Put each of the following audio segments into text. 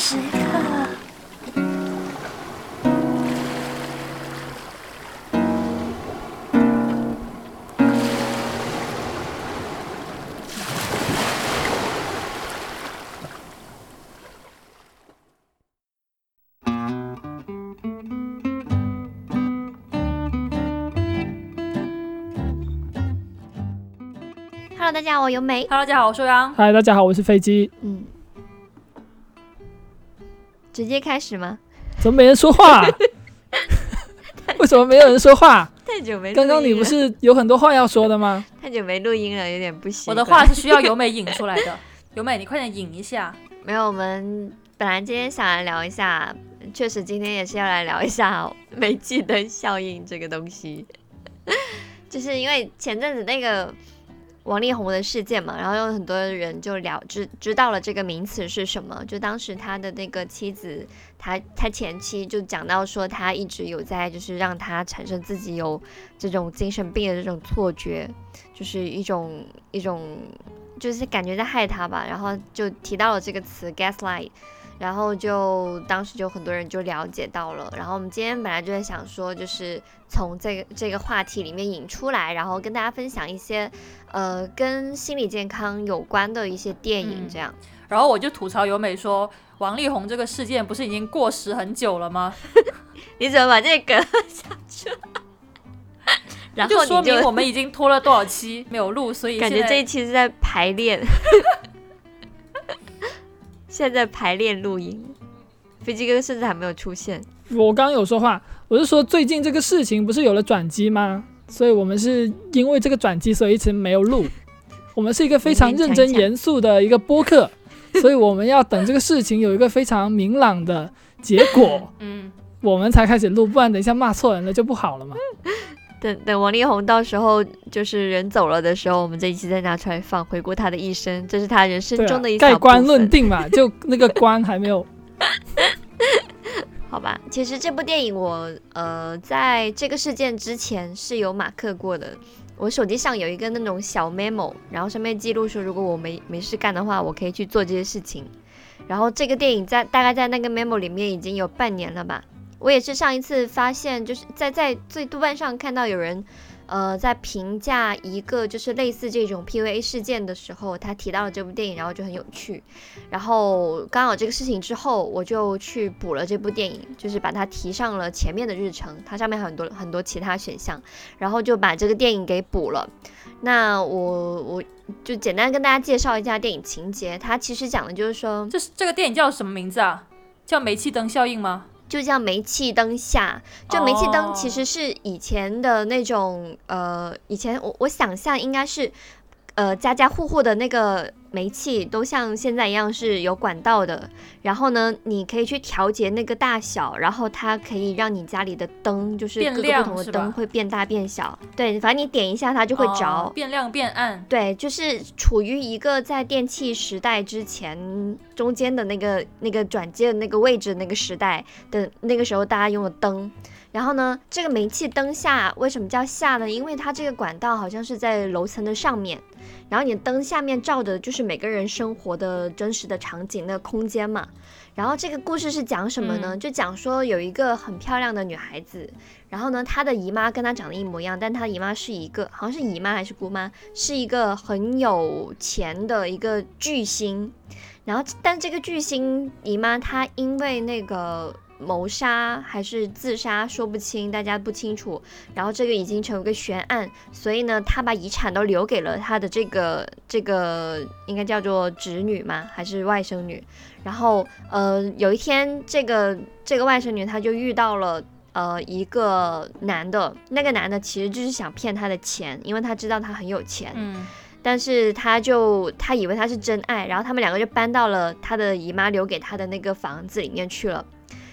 时刻。Hello，大家好，我由美。Hello，大家好，我是央。嗨，大家好，我是飞机。嗯，直接开始吗？怎么没人说话？为什么没有人说话？太久没刚刚你不是有很多话要说的吗？太久没录音了，有点不行我。的话是需要由美引出来的，由美，你快点引一下。没有，我们本来今天想来聊一下，确实今天也是要来聊一下煤气灯效应这个东西，就是因为前阵子那个王力宏的事件嘛，然后有很多人就了知知道了这个名词是什么，就当时他的那个妻子，他他前妻就讲到说，他一直有在就是让他产生自己有这种精神病的这种错觉，就是一种一种。就是感觉在害他吧，然后就提到了这个词 gaslight，然后就当时就很多人就了解到了，然后我们今天本来就在想说，就是从这个这个话题里面引出来，然后跟大家分享一些呃跟心理健康有关的一些电影，嗯这样。然后我就吐槽由美说，王力宏这个事件不是已经过时很久了吗？你怎么把这个下去了？然后就说明我们已经拖了多少期没有录，所以感觉这一期是在排练，现在排练录音，飞机哥甚至还没有出现。我刚刚有说话，我是说最近这个事情不是有了转机吗？所以我们是因为这个转机，所以一直没有录。我们是一个非常认真严肃的一个播客，所以我们要等这个事情有一个非常明朗的结果，嗯，我们才开始录，不然等一下骂错人了就不好了嘛。等等，王力宏到时候就是人走了的时候，我们这一期再拿出来放，回顾他的一生，这是他人生中的一，盖棺论，定嘛，就那个棺还没有。好吧？其实这部电影我呃在这个事件之前是有马克过的，我手机上有一个那种小 memo，然后上面记录说，如果我没没事干的话，我可以去做这些事情。然后这个电影在大概在那个 memo 里面已经有半年了吧。我也是上一次发现，就是在在最豆瓣上看到有人，呃，在评价一个就是类似这种 PUA 事件的时候，他提到了这部电影，然后就很有趣。然后刚好这个事情之后，我就去补了这部电影，就是把它提上了前面的日程，它上面很多很多其他选项，然后就把这个电影给补了。那我我就简单跟大家介绍一下电影情节，它其实讲的就是说，这是这个电影叫什么名字啊？叫煤气灯效应吗？就叫煤气灯下，就煤气灯哦其实是以前的那种，呃，以前我我想象应该是，呃，家家户户的那个煤气都像现在一样是有管道的，然后呢，你可以去调节那个大小，然后它可以让你家里的灯就是各个不同的灯会变大变小，对，反正你点一下它就会着。哦变亮变暗。对，就是处于一个在电器时代之前中间的那个那个转接的那个位置那个时代的那个时候，大家用的灯。然后呢，这个煤气灯下为什么叫下呢？因为它这个管道好像是在楼层的上面，然后你的灯下面照的就是每个人生活的真实的场景那个空间嘛。然后这个故事是讲什么呢？嗯就讲说有一个很漂亮的女孩子，然后呢，她的姨妈跟她长得一模一样，但她的姨妈是一个好像是姨妈还是姑妈，是一个很有钱的一个巨星。然后，但这个巨星姨妈她因为那个谋杀还是自杀说不清，大家不清楚。然后这个已经成为一个悬案，所以呢，他把遗产都留给了他的这个这个应该叫做侄女吗？还是外甥女？然后呃，有一天这个这个外甥女她就遇到了。呃，一个男的，那个男的其实就是想骗她的钱，因为他知道她很有钱，嗯，但是他就他以为他是真爱，然后他们两个就搬到了他的姨妈留给他的那个房子里面去了。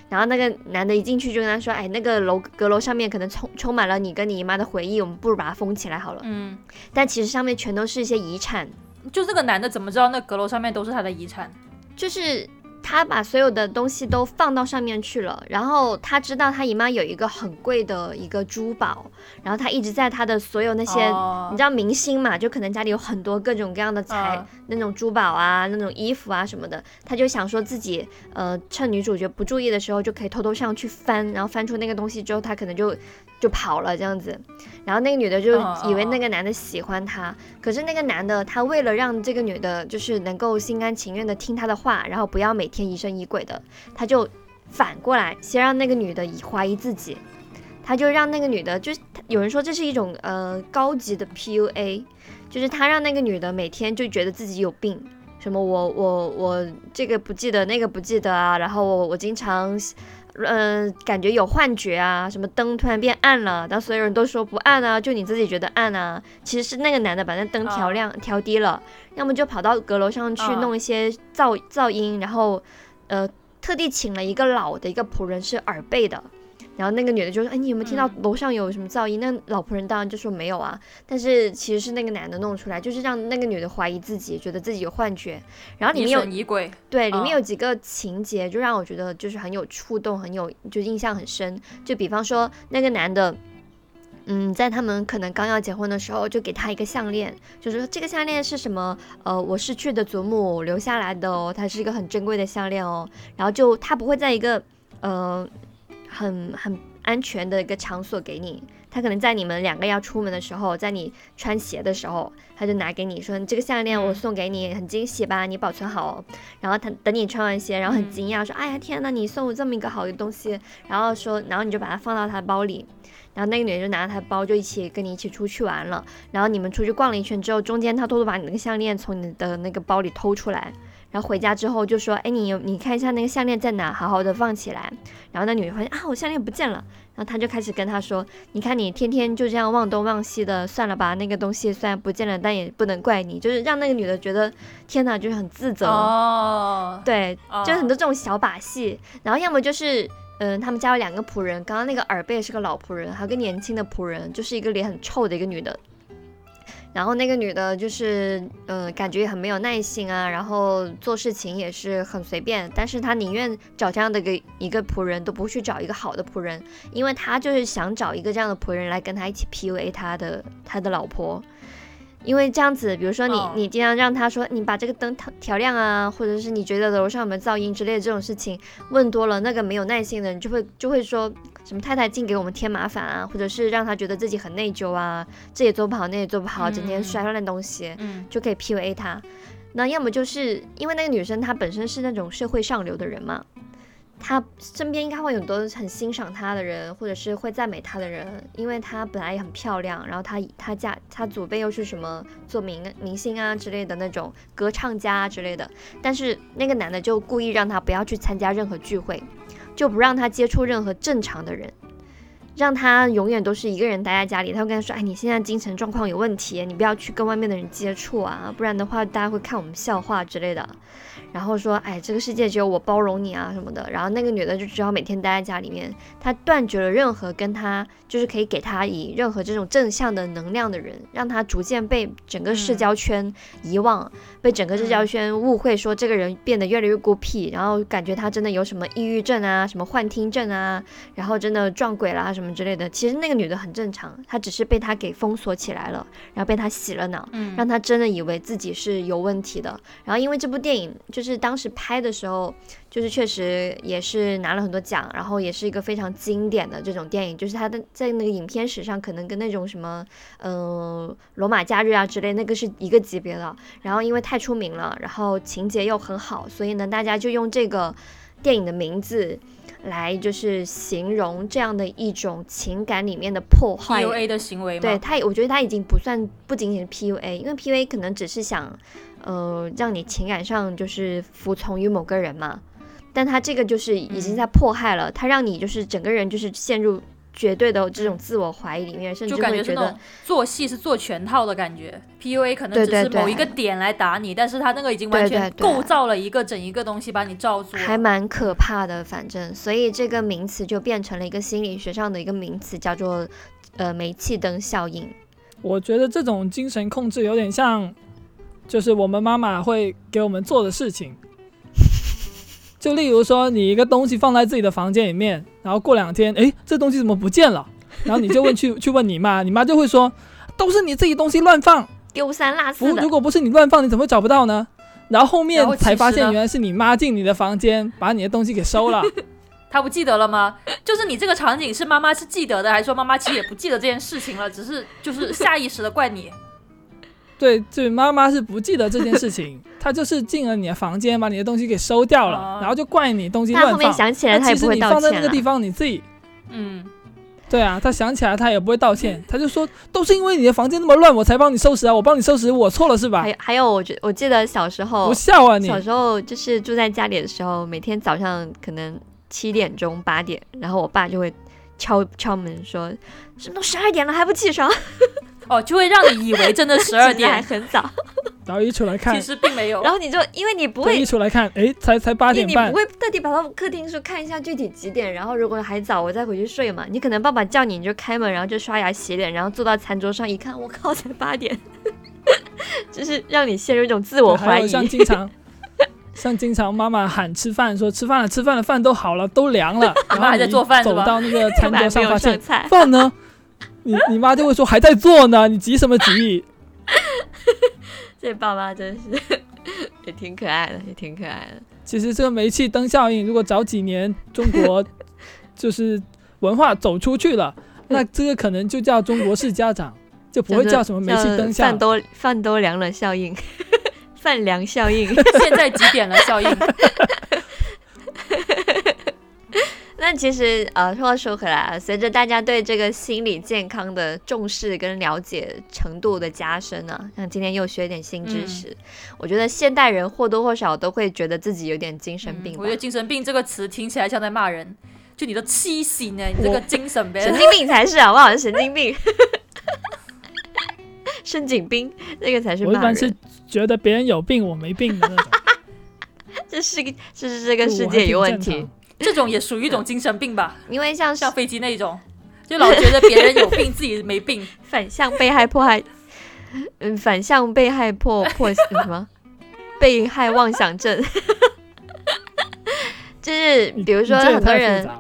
然后那个男的一进去就跟他说：“哎，那个楼阁楼上面可能充充满了你跟你姨妈的回忆，我们不如把它封起来好了。嗯，”但其实上面全都是一些遗产，就这个男的怎么知道那阁楼上面都是他的遗产？就是他把所有的东西都放到上面去了，然后他知道他姨妈有一个很贵的一个珠宝，然后他一直在他的所有那些，哦。你知道明星嘛，就可能家里有很多各种各样的财、嗯。那种珠宝啊，那种衣服啊什么的，他就想说自己呃趁女主角不注意的时候就可以偷偷上去翻，然后翻出那个东西之后，他可能就就跑了这样子，然后那个女的就以为那个男的喜欢她，可是那个男的他为了让这个女的就是能够心甘情愿的听他的话，然后不要每天疑神疑鬼的，他就反过来先让那个女的疑怀疑自己，他就让那个女的，就是有人说这是一种呃高级的 PUA，就是他让那个女的每天就觉得自己有病，什么我我我这个不记得那个不记得啊，然后我我经常。呃，感觉有幻觉啊，什么灯突然变暗了，然后所有人都说不暗啊，就你自己觉得暗啊。其实是那个男的把那灯调亮、调低了，要么就跑到阁楼上去嗯弄一些噪、噪音，然后呃特地请了一个老的一个仆人是耳背的，然后那个女的就说：“哎，你有没有听到楼上有什么噪音？”那老仆人当然就说没有啊，但是其实是那个男的弄出来，就是让那个女的怀疑自己，觉得自己有幻觉。然后里面有疑鬼，对，里嗯面有几个情节就让我觉得就是很有触动，很有就印象很深。就比方说那个男的。嗯，在他们可能刚要结婚的时候，就给他一个项链，就是说这个项链是什么？呃，我逝去的祖母留下来的哦，它是一个很珍贵的项链哦。然后就他不会在一个呃很很安全的一个场所给你，他可能在你们两个要出门的时候，在你穿鞋的时候，他就拿给你说这个项链我嗯送给你，很惊喜吧？你保存好哦。然后他等你穿完鞋，然后很嗯惊讶说：“哎呀天呐，你送我这么一个好的东西。”然后说，然后你就把它放到他的包里，然后那个女人就拿着他的包就一起跟你一起出去玩了。然后你们出去逛了一圈之后，中间他偷偷把你那个项链从你的那个包里偷出来，然后回家之后就说：“哎，你有你看一下那个项链在哪，好好的放起来。”然后那女人发现啊，我项链不见了。然后他就开始跟他说：“你看你天天就这样忘东忘西的，算了吧，那个东西虽然不见了，但也不能怪你，就是让那个女的觉得天哪，就是很自责。哦，对，哦就很多这种小把戏，然后要么就是，嗯、他们家有两个仆人，刚刚那个耳背是个老仆人，还有个年轻的仆人，就是一个脸很臭的一个女的。然后那个女的就是，呃，感觉也很没有耐心啊，然后做事情也是很随便，但是她宁愿找这样的一个一个仆人，都不去找一个好的仆人，因为她就是想找一个这样的仆人来跟她一起 PUA 她的她的老婆。因为这样子，比如说你、哦你经常让他说你把这个灯调调亮啊，或者是你觉得楼上有没有噪音之类的这种事情，问多了，那个没有耐心的人就会就会说什么太太净给我们添麻烦啊，或者是让他觉得自己很内疚啊，这也做不好那也做不好，整天嗯摔烂东西，嗯。就可以 PUA 他。那要么就是因为那个女生她本身是那种社会上流的人嘛，她身边应该会有很多很欣赏她的人，或者是会赞美她的人，因为她本来也很漂亮，然后她她家她祖辈又是什么做明明星啊之类的那种歌唱家啊之类的，但是那个男的就故意让她不要去参加任何聚会，就不让他接触任何正常的人。让他永远都是一个人待在家里，他会跟他说：“哎，你现在精神状况有问题，你不要去跟外面的人接触啊，不然的话大家会看我们笑话之类的。”然后说：“哎，这个世界只有我包容你啊什么的。”然后那个女的就只好每天待在家里面，她断绝了任何跟她就是可以给她以任何这种正向的能量的人，让她逐渐被整个社交圈遗忘，被整个社交圈误会说这个人变得越来越孤僻，然后感觉他真的有什么抑郁症啊、什么幻听症啊，然后真的撞鬼啦什么之类的。其实那个女的很正常，她只是被他给封锁起来了，然后被他洗了脑，嗯让她真的以为自己是有问题的。然后因为这部电影就是当时拍的时候，就是确实也是拿了很多奖，然后也是一个非常经典的这种电影，就是它的在那个影片史上可能跟那种什么，呃，罗马假日啊之类那个是一个级别的。然后因为太出名了，然后情节又很好，所以呢，大家就用这个电影的名字来就是形容这样的一种情感里面的破坏。PUA 的行为吗？对他，我觉得他已经不算不仅仅是 PUA，因为 PUA 可能只是想，呃，让你情感上就是服从于某个人嘛，但他这个就是已经在迫害了，他让你就是整个人就是陷入绝对的这种自我怀疑里面，甚至就感会觉得觉是那种做戏是做全套的感觉，PUA 可能只是某一个点来打你，但是他那个已经完全构造了一个整一个东西把你罩住了。还蛮可怕的，反正，所以这个名词就变成了一个心理学上的一个名词，叫做呃煤气灯效应。我觉得这种精神控制有点像，就是我们妈妈会给我们做的事情。就例如说，你一个东西放在自己的房间里面，然后过两天，哎，这东西怎么不见了？然后你就问去 去问你妈，你妈就会说，都是你自己东西乱放。丢三落，四的如。果不是你乱放，你怎么会找不到呢？然后后面才发现，原来是你妈进你的房间，把你的东西给收了。她不记得了吗？就是你这个场景是妈妈是记得的，还是说妈妈其实也不记得这件事情了，只是就是下意识的怪你？对，对，妈妈是不记得这件事情，她就是进了你的房间，把你的东西给收掉了，哦然后就怪你东西他后面。想起来，她也不会那其实你道歉放在那个地。方，你自己嗯，对啊，她想起来她也不会道歉，她就说都是因为你的房间那么乱，我才帮你收拾啊，我帮你收拾，我错了是吧还？有还有，我觉我记得小时候不，笑啊你！小时候就是住在家里的时候，每天早上可能七点钟八点，然后我爸就会敲敲门说：“什么都十二点了还不起床？哦，就会让你以为真的 十二点还，很早。然后一出来看其，实并没有然。后你就因为你不，会一出来看，哎，才才八点半你你不，会特地跑到客厅说看一下具体几点，然后如果还早，我再回去睡嘛。你可能爸爸叫你，你就开门，然后就刷牙洗脸，然后坐到餐桌上一看，我靠，才八点，就是让你陷入一种自我怀疑。像经常。像经常妈妈喊吃饭，说吃饭了，吃饭了，饭都好了，都凉了，然后妈还在做饭走到那个餐桌上发现，饭呢？你你妈就会说还在做呢，你急什么急？这爸妈真是也挺可爱的，也挺可爱的。其实这个煤气灯效应，如果早几年中国 就是文化走出去了，那这个可能就叫中国式家长，就不会叫什么煤气灯效饭。都饭都凉了效应，饭凉效应。现在几点了？效应？那其实呃，话说回来啊，随着大家对这个心理健康的重视跟了解程度的加深呢、像今天又学一点新知识，我觉得现代人或多或少都会觉得自己有点精神病。嗯我觉得“精神病”这个词听起来像在骂人，就你的畸形呢，你这个精神病。神经病才是好不好？神经病，申警兵那个才是骂我一般是人。觉得别人有病我没病的那种，这是个这是这个世界有问题 这种也属于一种精神病吧，因为像是像飞机那种，就老觉得别人有病，自己没病。反向被害迫害，嗯，反向被害迫迫什么？被害妄想症，就是比如说很多人，杂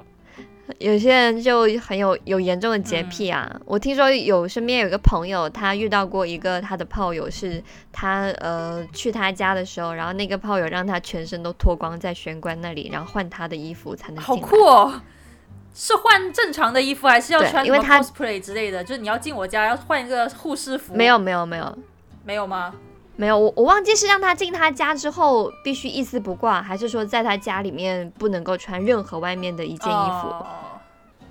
有些人就很有有严重的洁癖啊。我听说有身边有一个朋友，他遇到过一个他的炮友，是他呃去他家的时候，然后那个炮友让他全身都脱光在玄关那里，然后换他的衣服才能好。酷哦！是换正常的衣服，还是要穿什么因为他 cosplay 之类的？就是你要进我家，要换一个护士服。没有没有没有，没有吗？没有，我我忘记是让他进他家之后必须一丝不挂，还是说在他家里面不能够穿任何外面的一件衣服？哦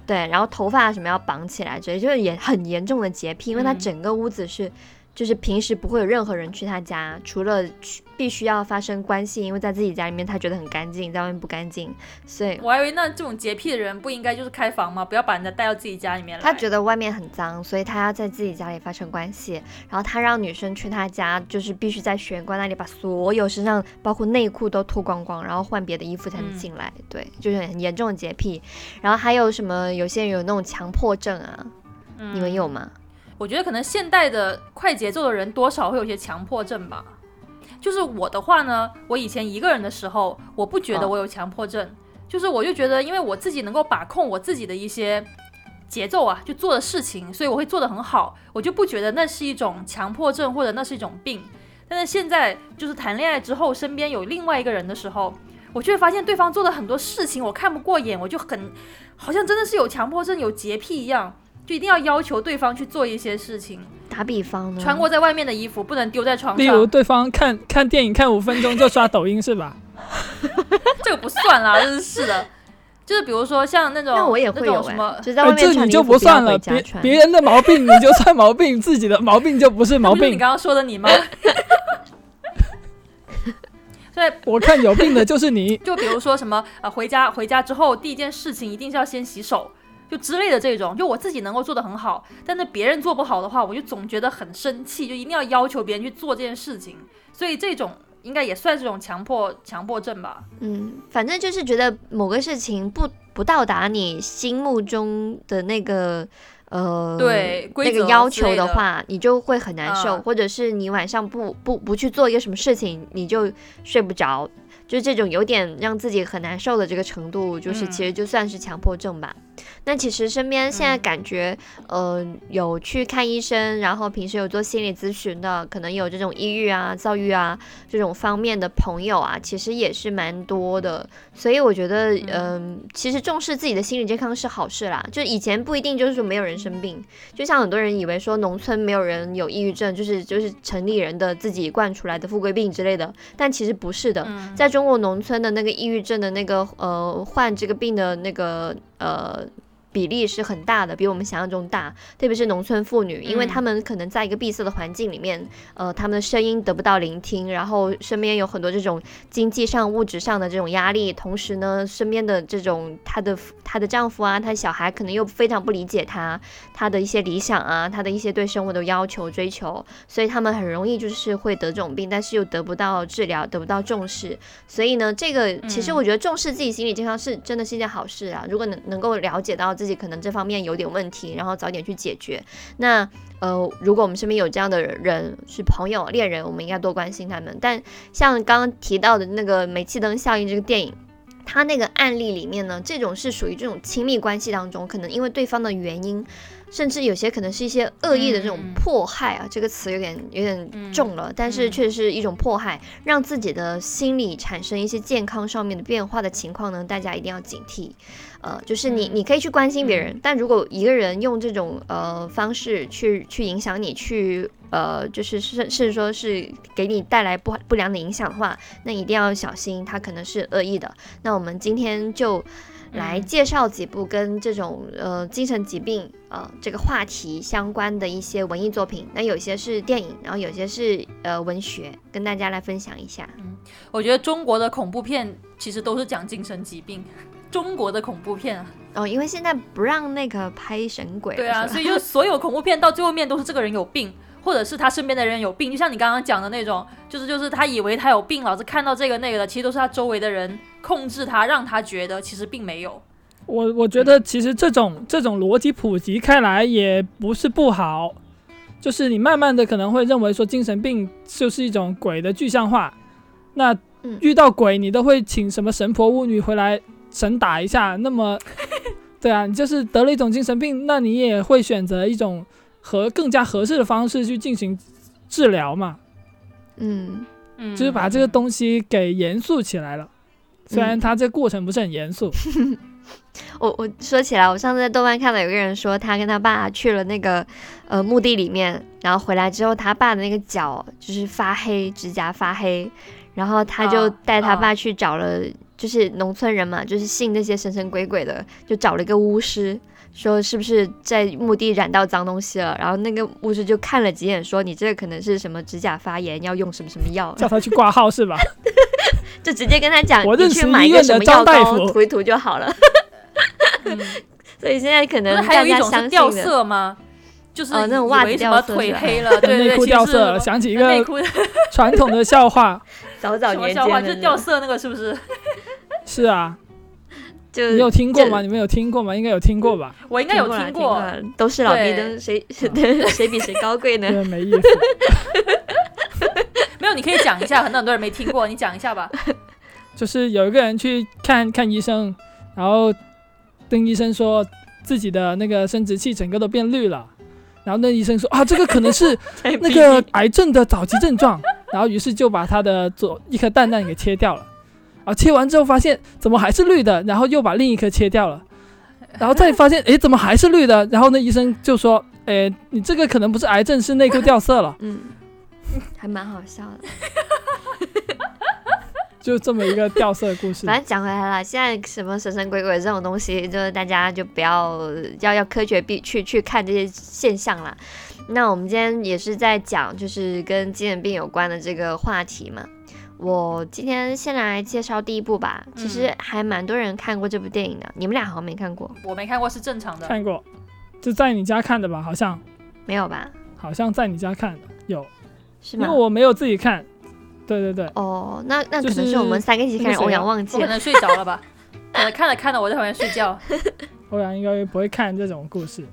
对，然后头发什么要绑起来，这就是也很严重的洁癖，因为他嗯整个屋子是，就是平时不会有任何人去他家，除了去必须要发生关系，因为在自己家里面他觉得很干净，在外面不干净，所以我还以为那这种洁癖的人不应该就是开房吗？不要把人家带到自己家里面来。他觉得外面很脏，所以他要在自己家里发生关系。然后他让女生去他家，就是必须在玄关那里把所有身上包括内裤都脱光光，然后换别的衣服才能嗯进来。对，就是很严重的洁癖。然后还有什么？有些人有那种强迫症啊，嗯你们有吗？我觉得可能现代的快节奏的人多少会有些强迫症吧。就是我的话呢，我以前一个人的时候，我不觉得我有强迫症，就是我就觉得，因为我自己能够把控我自己的一些节奏啊，就做的事情，所以我会做得很好，我就不觉得那是一种强迫症或者那是一种病。但是现在就是谈恋爱之后，身边有另外一个人的时候，我却发现对方做的很多事情我看不过眼，我就很好像真的是有强迫症、有洁癖一样，就一定要要求对方去做一些事情。打比方呢？穿过在外面的衣服不能丢在床上例如，对方看看电影看五分钟就刷抖音是吧？这个不算啦，这是是的。就是比如说像那种那我也会有哎、那种什么，就在外哎，面穿衣这你就服不算了，别家穿。别人的毛病你就算毛病，自己的毛病就不是毛病。你刚刚说的你吗？所以我看有病的就是你。就比如说什么呃，回家回家之后第一件事情一定是要先洗手，就之类的这种，就我自己能够做得很好，但是别人做不好的话，我就总觉得很生气，就一定要要求别人去做这件事情。所以这种应该也算是种强迫强迫症吧。嗯，反正就是觉得某个事情不不到达你心目中的那个呃对那个要求的的话，你就会很难受，嗯或者是你晚上不不不去做一个什么事情，你就睡不着。就这种有点让自己很难受的这个程度，就是其实就算是强迫症吧。那其实身边现在感觉，呃，有去看医生，然后平时有做心理咨询的，可能有这种抑郁啊、躁郁啊这种方面的朋友啊，其实也是蛮多的。所以我觉得，嗯，其实重视自己的心理健康是好事啦。就以前不一定就是说没有人生病，就像很多人以为说农村没有人有抑郁症，就是就是城里人的自己惯出来的富贵病之类的，但其实不是的。在中国农村的那个抑郁症的那个呃患这个病的那个呃。比例是很大的，比我们想象中大，特别是农村妇女，因为她们可能在一个闭塞的环境里面，呃，她们的声音得不到聆听，然后身边有很多这种经济上、物质上的这种压力，同时呢，身边的这种她的她的丈夫啊，她的小孩可能又非常不理解她，她的一些理想啊，她的一些对生活的要求追求，所以她们很容易就是会得这种病，但是又得不到治疗，得不到重视，所以呢，这个其实我觉得重视自己心理健康是真的是一件好事啊，如果能能够了解到自自己可能这方面有点问题，然后早点去解决。那呃，如果我们身边有这样的人，是朋友、恋人，我们应该多关心他们。但像刚刚提到的那个煤气灯效应这个电影，它那个案例里面呢，这种是属于这种亲密关系当中，可能因为对方的原因。甚至有些可能是一些恶意的这种迫害啊，这个词有点有点重了，但是确实是一种迫害，让自己的心理产生一些健康上面的变化的情况呢，大家一定要警惕。呃，就是你你可以去关心别人，但如果一个人用这种呃方式去去影响你，去呃就是甚甚至说是给你带来不不良的影响的话，那一定要小心，他可能是恶意的。那我们今天就。来介绍几部跟这种呃精神疾病呃这个话题相关的一些文艺作品，那有些是电影，然后有些是呃文学，跟大家来分享一下。嗯，我觉得中国的恐怖片其实都是讲精神疾病，中国的恐怖片啊，哦，因为现在不让那个拍神鬼，对啊，所以就所有恐怖片到最后面都是这个人有病。或者是他身边的人有病，就像你刚刚讲的那种，就是就是他以为他有病，老子看到这个那个的，其实都是他周围的人控制他，让他觉得其实并没有。我我觉得其实这种这种逻辑普及开来也不是不好，就是你慢慢的可能会认为说精神病就是一种鬼的具象化，那遇到鬼你都会请什么神婆巫女回来神打一下，那么 对啊，你就是得了一种精神病，那你也会选择一种。和更加合适的方式去进行治疗嘛，嗯嗯，就是把这个东西给严肃起来了，虽然它这过程不是很严肃。我我说起来，我上次在豆瓣看到有个人说，他跟他爸去了那个呃墓地里面，然后回来之后，他爸的那个脚就是发黑，指甲发黑，然后他就带他爸去找了，就是农村人嘛，就是信那些神神鬼鬼的，就找了一个巫师。说是不是在墓地染到脏东西了？然后那个巫师就看了几眼，说你这个可能是什么指甲发炎，要用什么什么药，叫他去挂号是吧？就直接跟他讲，你去买一个什么药膏涂一涂就好了。所以现在可能还有一种是掉色吗？就是那种袜子掉色，腿黑了，对内裤掉色了。想起一个传统的笑话，早早年间就掉色那个是不是？是啊。就你有听过吗？你们有听过吗？应该有听过吧？我应该有听过，都是老逼灯，谁谁 谁比谁高贵呢？没意思。没有，你可以讲一下，很多很多人没听过，你讲一下吧。就是有一个人去看看医生，然后跟医生说自己的那个生殖器整个都变绿了，然后那医生说啊，这个可能是 那个癌症的早期症状，然后于是就把他的左一颗蛋蛋给切掉了。啊！切完之后发现怎么还是绿的，然后又把另一颗切掉了，然后再发现哎怎么还是绿的，然后那医生就说：“哎，你这个可能不是癌症，是内裤掉色了。”嗯，还蛮好笑的，就这么一个掉色故事。反正讲回来了，现在什么神神鬼鬼这种东西，就是大家就不要要要科学必去去看这些现象了。那我们今天也是在讲，就是跟精神病有关的这个话题嘛。我今天先来介绍第一部吧。其实还蛮多人看过这部电影的，你们俩好像没看过。我没看过，是正常的。看过，就在你家看的吧？好像没有吧？好像在你家看的有，是吗？因为我没有自己看。对对对。哦，那那可能是我们三个一起看，欧阳忘记了，可能睡着了吧？可能看着看着我在旁边睡觉。欧阳应该不会看这种故事。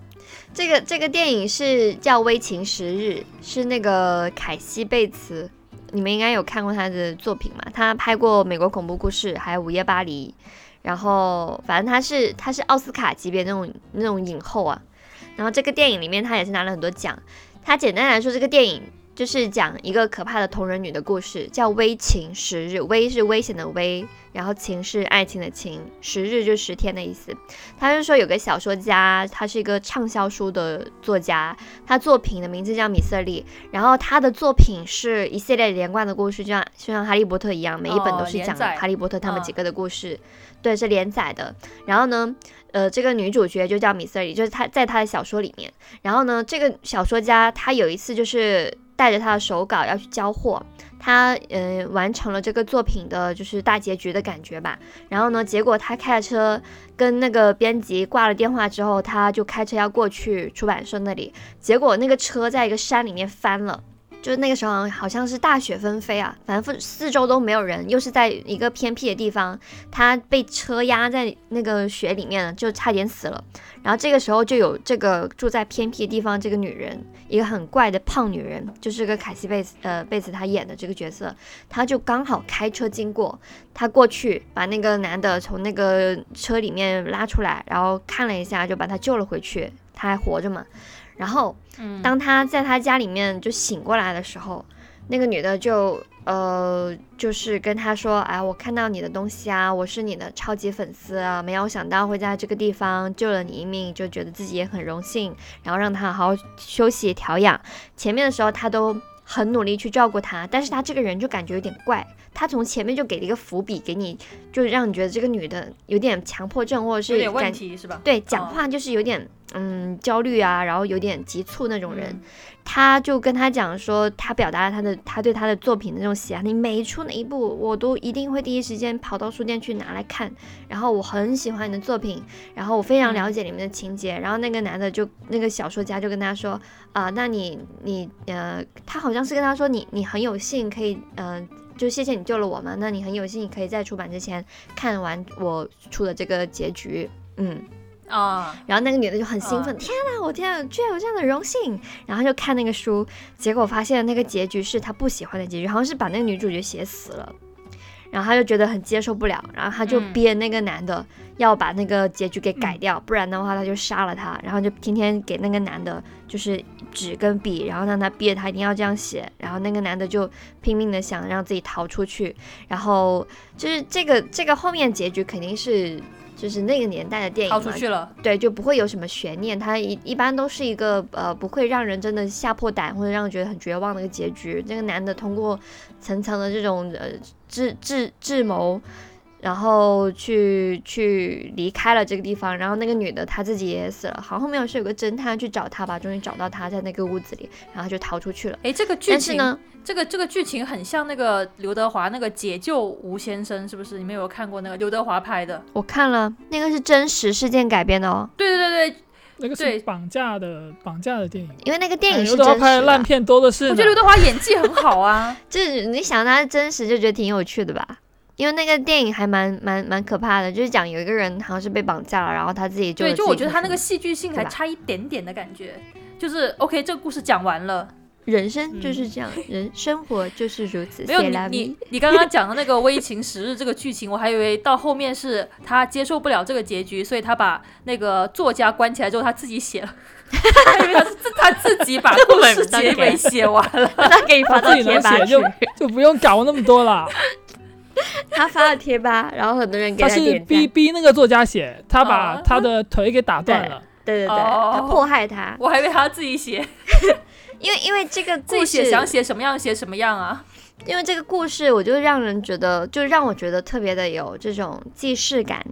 这个这个电影是叫《危情十日》，是那个凯西贝茨。你们应该有看过他的作品嘛？他拍过《美国恐怖故事》，还有《午夜巴黎》，然后反正他是他是奥斯卡级别那种那种影后啊。然后这个电影里面他也是拿了很多奖。他简单来说，这个电影就是讲一个可怕的同人女的故事，叫《危情十日》。危是危险的危，然后情是爱情的情，十日就十天的意思。他就说有个小说家，他是一个畅销书的作家，他作品的名字叫米瑟利，然后他的作品是一系列连贯的故事，就像就像哈利波特一样，每一本都是讲哈利波特他们几个的故事。对，是连载的。然后呢，呃，这个女主角就叫米瑟利，就是她在她的小说里面。然后呢，这个小说家他有一次就是带着他的手稿要去交货，他呃完成了这个作品的就是大结局的感觉吧。然后呢，结果他开车跟那个编辑挂了电话之后，他就开车要过去出版社那里，结果那个车在一个山里面翻了。就是那个时候好像是大雪纷飞啊，反正四周都没有人，又是在一个偏僻的地方，他被车压在那个雪里面了，就差点死了。然后这个时候就有这个住在偏僻的地方这个女人，一个很怪的胖女人，就是个凯西贝斯呃贝斯她演的这个角色，她就刚好开车经过，她过去把那个男的从那个车里面拉出来，然后看了一下，就把他救了回去，他还活着嘛。然后，当他在他家里面就醒过来的时候，那个女的就呃，就是跟他说：“哎，我看到你的东西啊，我是你的超级粉丝啊，没有想到会在这个地方救了你一命，就觉得自己也很荣幸，然后让他好好休息调养。前面的时候他都很努力去照顾他，但是他这个人就感觉有点怪。”他从前面就给了一个伏笔，给你就是让你觉得这个女的有点强迫症，或者是有点问题是吧？对，讲话就是有点嗯焦虑啊，然后有点急促那种人。他就跟他讲说，他表达了他的他对他的作品的那种喜爱，你每出哪一部我都一定会第一时间跑到书店去拿来看。然后我很喜欢你的作品，然后我非常了解里面的情节。然后那个男的就那个小说家就跟他说啊，那你你呃，他好像是跟他说你你很有幸可以嗯。就谢谢你救了我嘛，那你很有幸，可以在出版之前看完我出的这个结局，嗯。啊，然后那个女的就很兴奋，天哪，我天啊，居然有这样的荣幸，然后就看那个书，结果发现那个结局是她不喜欢的结局，好像是把那个女主角写死了。然后他就觉得很接受不了，然后他就憋那个男的要把那个结局给改掉，不然的话他就杀了他。然后就天天给那个男的，就是纸跟笔，然后让他憋他一定要这样写。然后那个男的就拼命的想让自己逃出去。然后就是这个这个后面结局肯定是。就是那个年代的电影逃出去了，对，就不会有什么悬念。它一一般都是一个呃，不会让人真的吓破胆或者让人觉得很绝望的一个结局。那个男的通过层层的这种呃智智智谋。然后去去离开了这个地方，然后那个女的她自己也死了，好后面是有个侦探去找她吧，终于找到她在那个屋子里，然后就逃出去了。哎，这个剧情呢？这个这个剧情很像那个刘德华那个解救吴先生，是不是？你们有看过那个刘德华拍的？我看了，那个是真实事件改编的哦。对对对对，那个是绑架的绑架的电影，因为那个电影刘德华拍的烂片多的是。我觉得刘德华演技很好啊，就是你想他真实就觉得挺有趣的吧。因为那个电影还蛮蛮蛮可怕的，就是讲有一个人好像是被绑架了，然后他自己就对，就我觉得他那个戏剧性还差一点点的感觉，就是 OK，这个故事讲完了，人生就是这样，人生活就是如此。没有你你 你刚刚讲的那个危情十日这个剧情，我还以为到后面是他接受不了这个结局，所以他把那个作家关起来之后他自己写了，因为他是他自己把故事结尾写完了，他可以发到贴吧。去，就不用搞那么多了。他发了贴吧，然后很多人给他是逼逼那个作家写，他把他的腿给打断了。对对对，他迫害他。我还以为他自己写，因为因为这个自己写想写什么样写什么样啊。因为这个故事，我就让人觉得，就让我觉得特别的有这种既视感，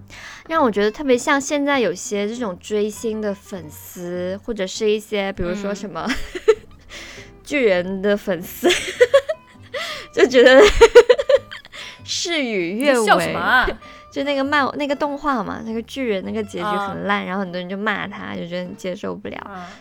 让我觉得特别像现在有些这种追星的粉丝，或者是一些比如说什么 巨人的粉丝，就觉得。事与愿违，就那个漫那个动画嘛，那个巨人那个结局很烂，然后很多人就骂他，就觉得接受不了，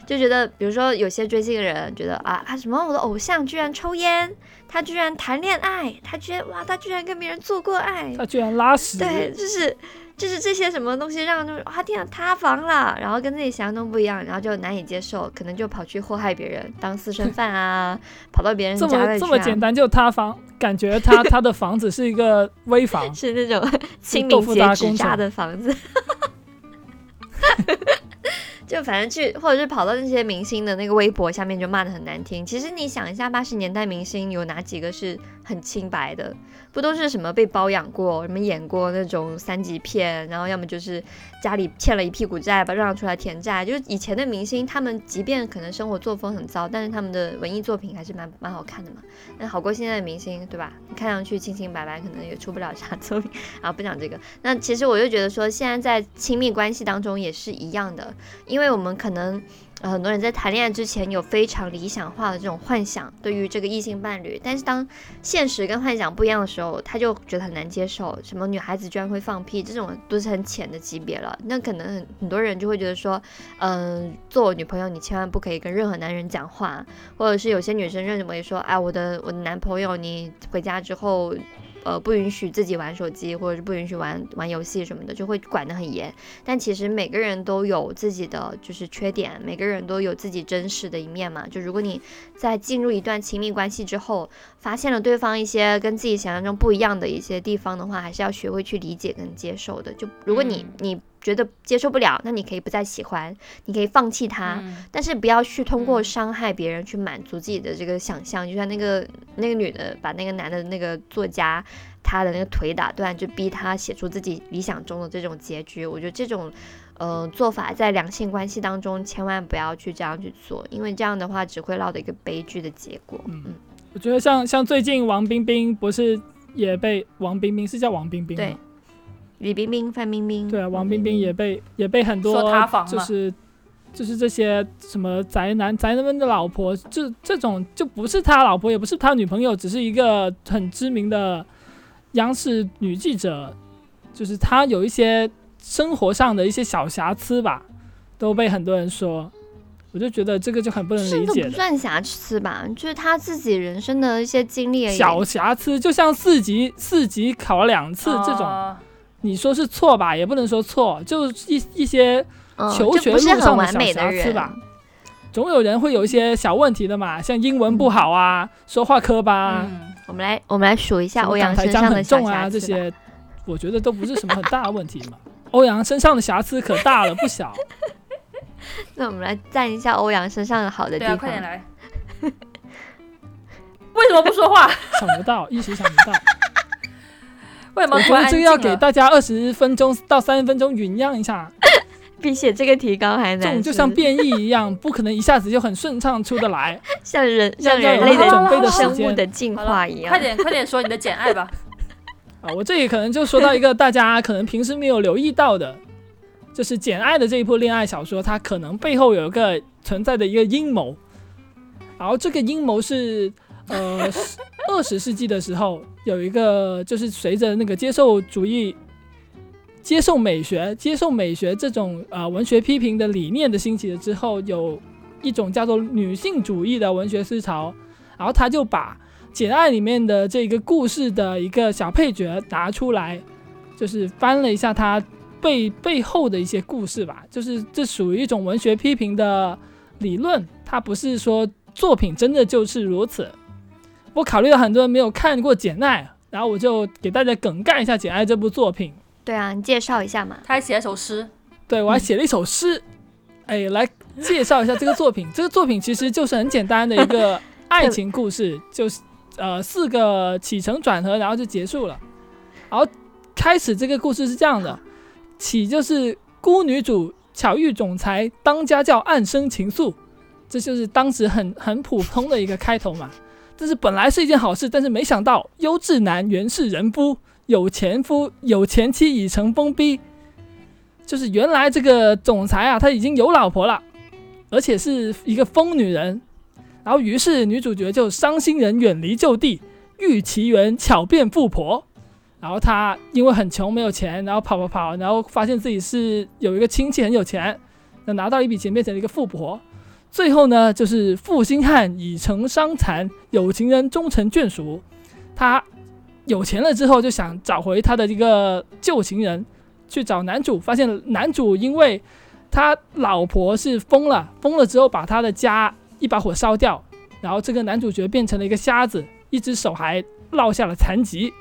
就觉得比如说有些追星的人觉得啊啊什么我的偶像居然抽烟，他居然谈恋爱，他居然哇他居然跟别人做过爱，他居然拉屎，对，就是就是这些什么东西让就是啊天啊塌房了，然后跟自己想象中不一样，然后就难以接受，可能就跑去祸害别人，当私生 饭啊，跑到别人这家里去、啊、么这么简单就塌房，感觉他 他的房子是一个危房，是那种清明节纸扎渣工程的房子。就反正去，或者是跑到那些明星的那个微博下面就骂的很难听。其实你想一下，八十年代明星有哪几个是很清白的？不都是什么被包养过，什么演过那种三级片，然后要么就是家里欠了一屁股债，把让出来填债。就是以前的明星，他们即便可能生活作风很糟，但是他们的文艺作品还是蛮蛮好看的嘛。那好过现在的明星，对吧？看上去清清白白，可能也出不了啥作品啊。不讲这个，那其实我就觉得说，现在在亲密关系当中也是一样的，因为我们可能。呃，很多人在谈恋爱之前有非常理想化的这种幻想，对于这个异性伴侣，但是当现实跟幻想不一样的时候，他就觉得很难接受。什么女孩子居然会放屁，这种都是很浅的级别了。那可能很很多人就会觉得说，嗯、做我女朋友，你千万不可以跟任何男人讲话，或者是有些女生认为说，哎，我的我的男朋友，你回家之后。呃，不允许自己玩手机，或者是不允许玩玩游戏什么的，就会管得很严。但其实每个人都有自己的就是缺点，每个人都有自己真实的一面嘛。就如果你在进入一段亲密关系之后，发现了对方一些跟自己想象中不一样的一些地方的话，还是要学会去理解跟接受的。就如果你、嗯你觉得接受不了，那你可以不再喜欢，你可以放弃他，嗯但是不要去通过嗯伤害别人去满足自己的这个想象，就像那个那个女的把那个男的那个作家他的那个腿打断，就逼他写出自己理想中的这种结局。我觉得这种呃做法在两性关系当中千万不要去这样去做，因为这样的话只会落得一个悲剧的结果。嗯嗯，我觉得像像最近王冰冰不是也被王冰冰是叫王冰冰对吗？李冰冰、范冰冰，对啊，王冰冰也被也被很多说塌房就是就是这些什么宅男宅男们的老婆，这这种就不是他老婆，也不是他女朋友，只是一个很知名的央视女记者，就是她有一些生活上的一些小瑕疵吧，都被很多人说，我就觉得这个就很不能这都不理解不。算瑕疵吧，就是他自己人生的一些经历而已。小瑕疵，就像四级四级考了两次这种，哦你说是错吧，也不能说错，就一一些嗯求学是很路上的小完美的人瑕疵吧。总有人会有一些小问题的嘛，像英文不好啊，说话磕巴啊，嗯，我们来我们来数一下欧阳台腔身上的重啊，瑕疵。这些我觉得都不是什么很大的问题嘛。欧阳身上的瑕疵可大了不小，那我们来赞一下欧阳身上的好的地对啊，方。快点来。为什么不说话？想不到，一时想不到。为什么这个要给？大家二十分钟到三十分钟酝酿一下，比写这个提纲还难，这种就像变异一样，不可能一下子就很顺畅出得来。像人像人类要有好好准备的的生物时间的进化一样。快点快点说你的简爱吧。啊，我这里可能就说到一个大家可能平时没有留意到的，就是《简爱》的这一部恋爱小说，它可能背后有一个存在的一个阴谋。然后这个阴谋是，呃，二十世纪的时候有一个，就是随着那个接受主义、接受美学、接受美学这种呃文学批评的理念的兴起了之后，有一种叫做女性主义的文学思潮，然后他就把。《简爱》里面的这个故事的一个小配角拿出来，就是翻了一下他背背后的一些故事吧，就是这属于一种文学批评的理论，它不是说作品真的就是如此。我考虑到很多人没有看过《简爱》，然后我就给大家梗概一下《简爱》这部作品。对啊，你介绍一下嘛。他还写了首诗，对我还写了一首诗，哎，来介绍一下这个作品。这个作品其实就是很简单的一个爱情故事，就是呃四个起承转合，然后就结束了。然后开始这个故事是这样的：起就是孤女主巧遇总裁当家教暗生情愫，这就是当时很很普通的一个开头嘛。这是本来是一件好事，但是没想到优质男原是人夫，有前夫有前妻已成疯逼。就是原来这个总裁啊，他已经有老婆了，而且是一个疯女人。然后于是女主角就伤心人远离旧地，遇奇缘巧变富婆。然后她因为很穷没有钱，然后跑跑跑，然后发现自己是有一个亲戚很有钱，那拿到一笔钱变成了一个富婆。最后呢，就是负心汉已成伤残，有情人终成眷属。他有钱了之后就想找回他的一个旧情人，去找男主，发现男主因为他老婆是疯了，疯了之后把他的家一把火烧掉，然后这个男主角变成了一个瞎子，一只手还落下了残疾。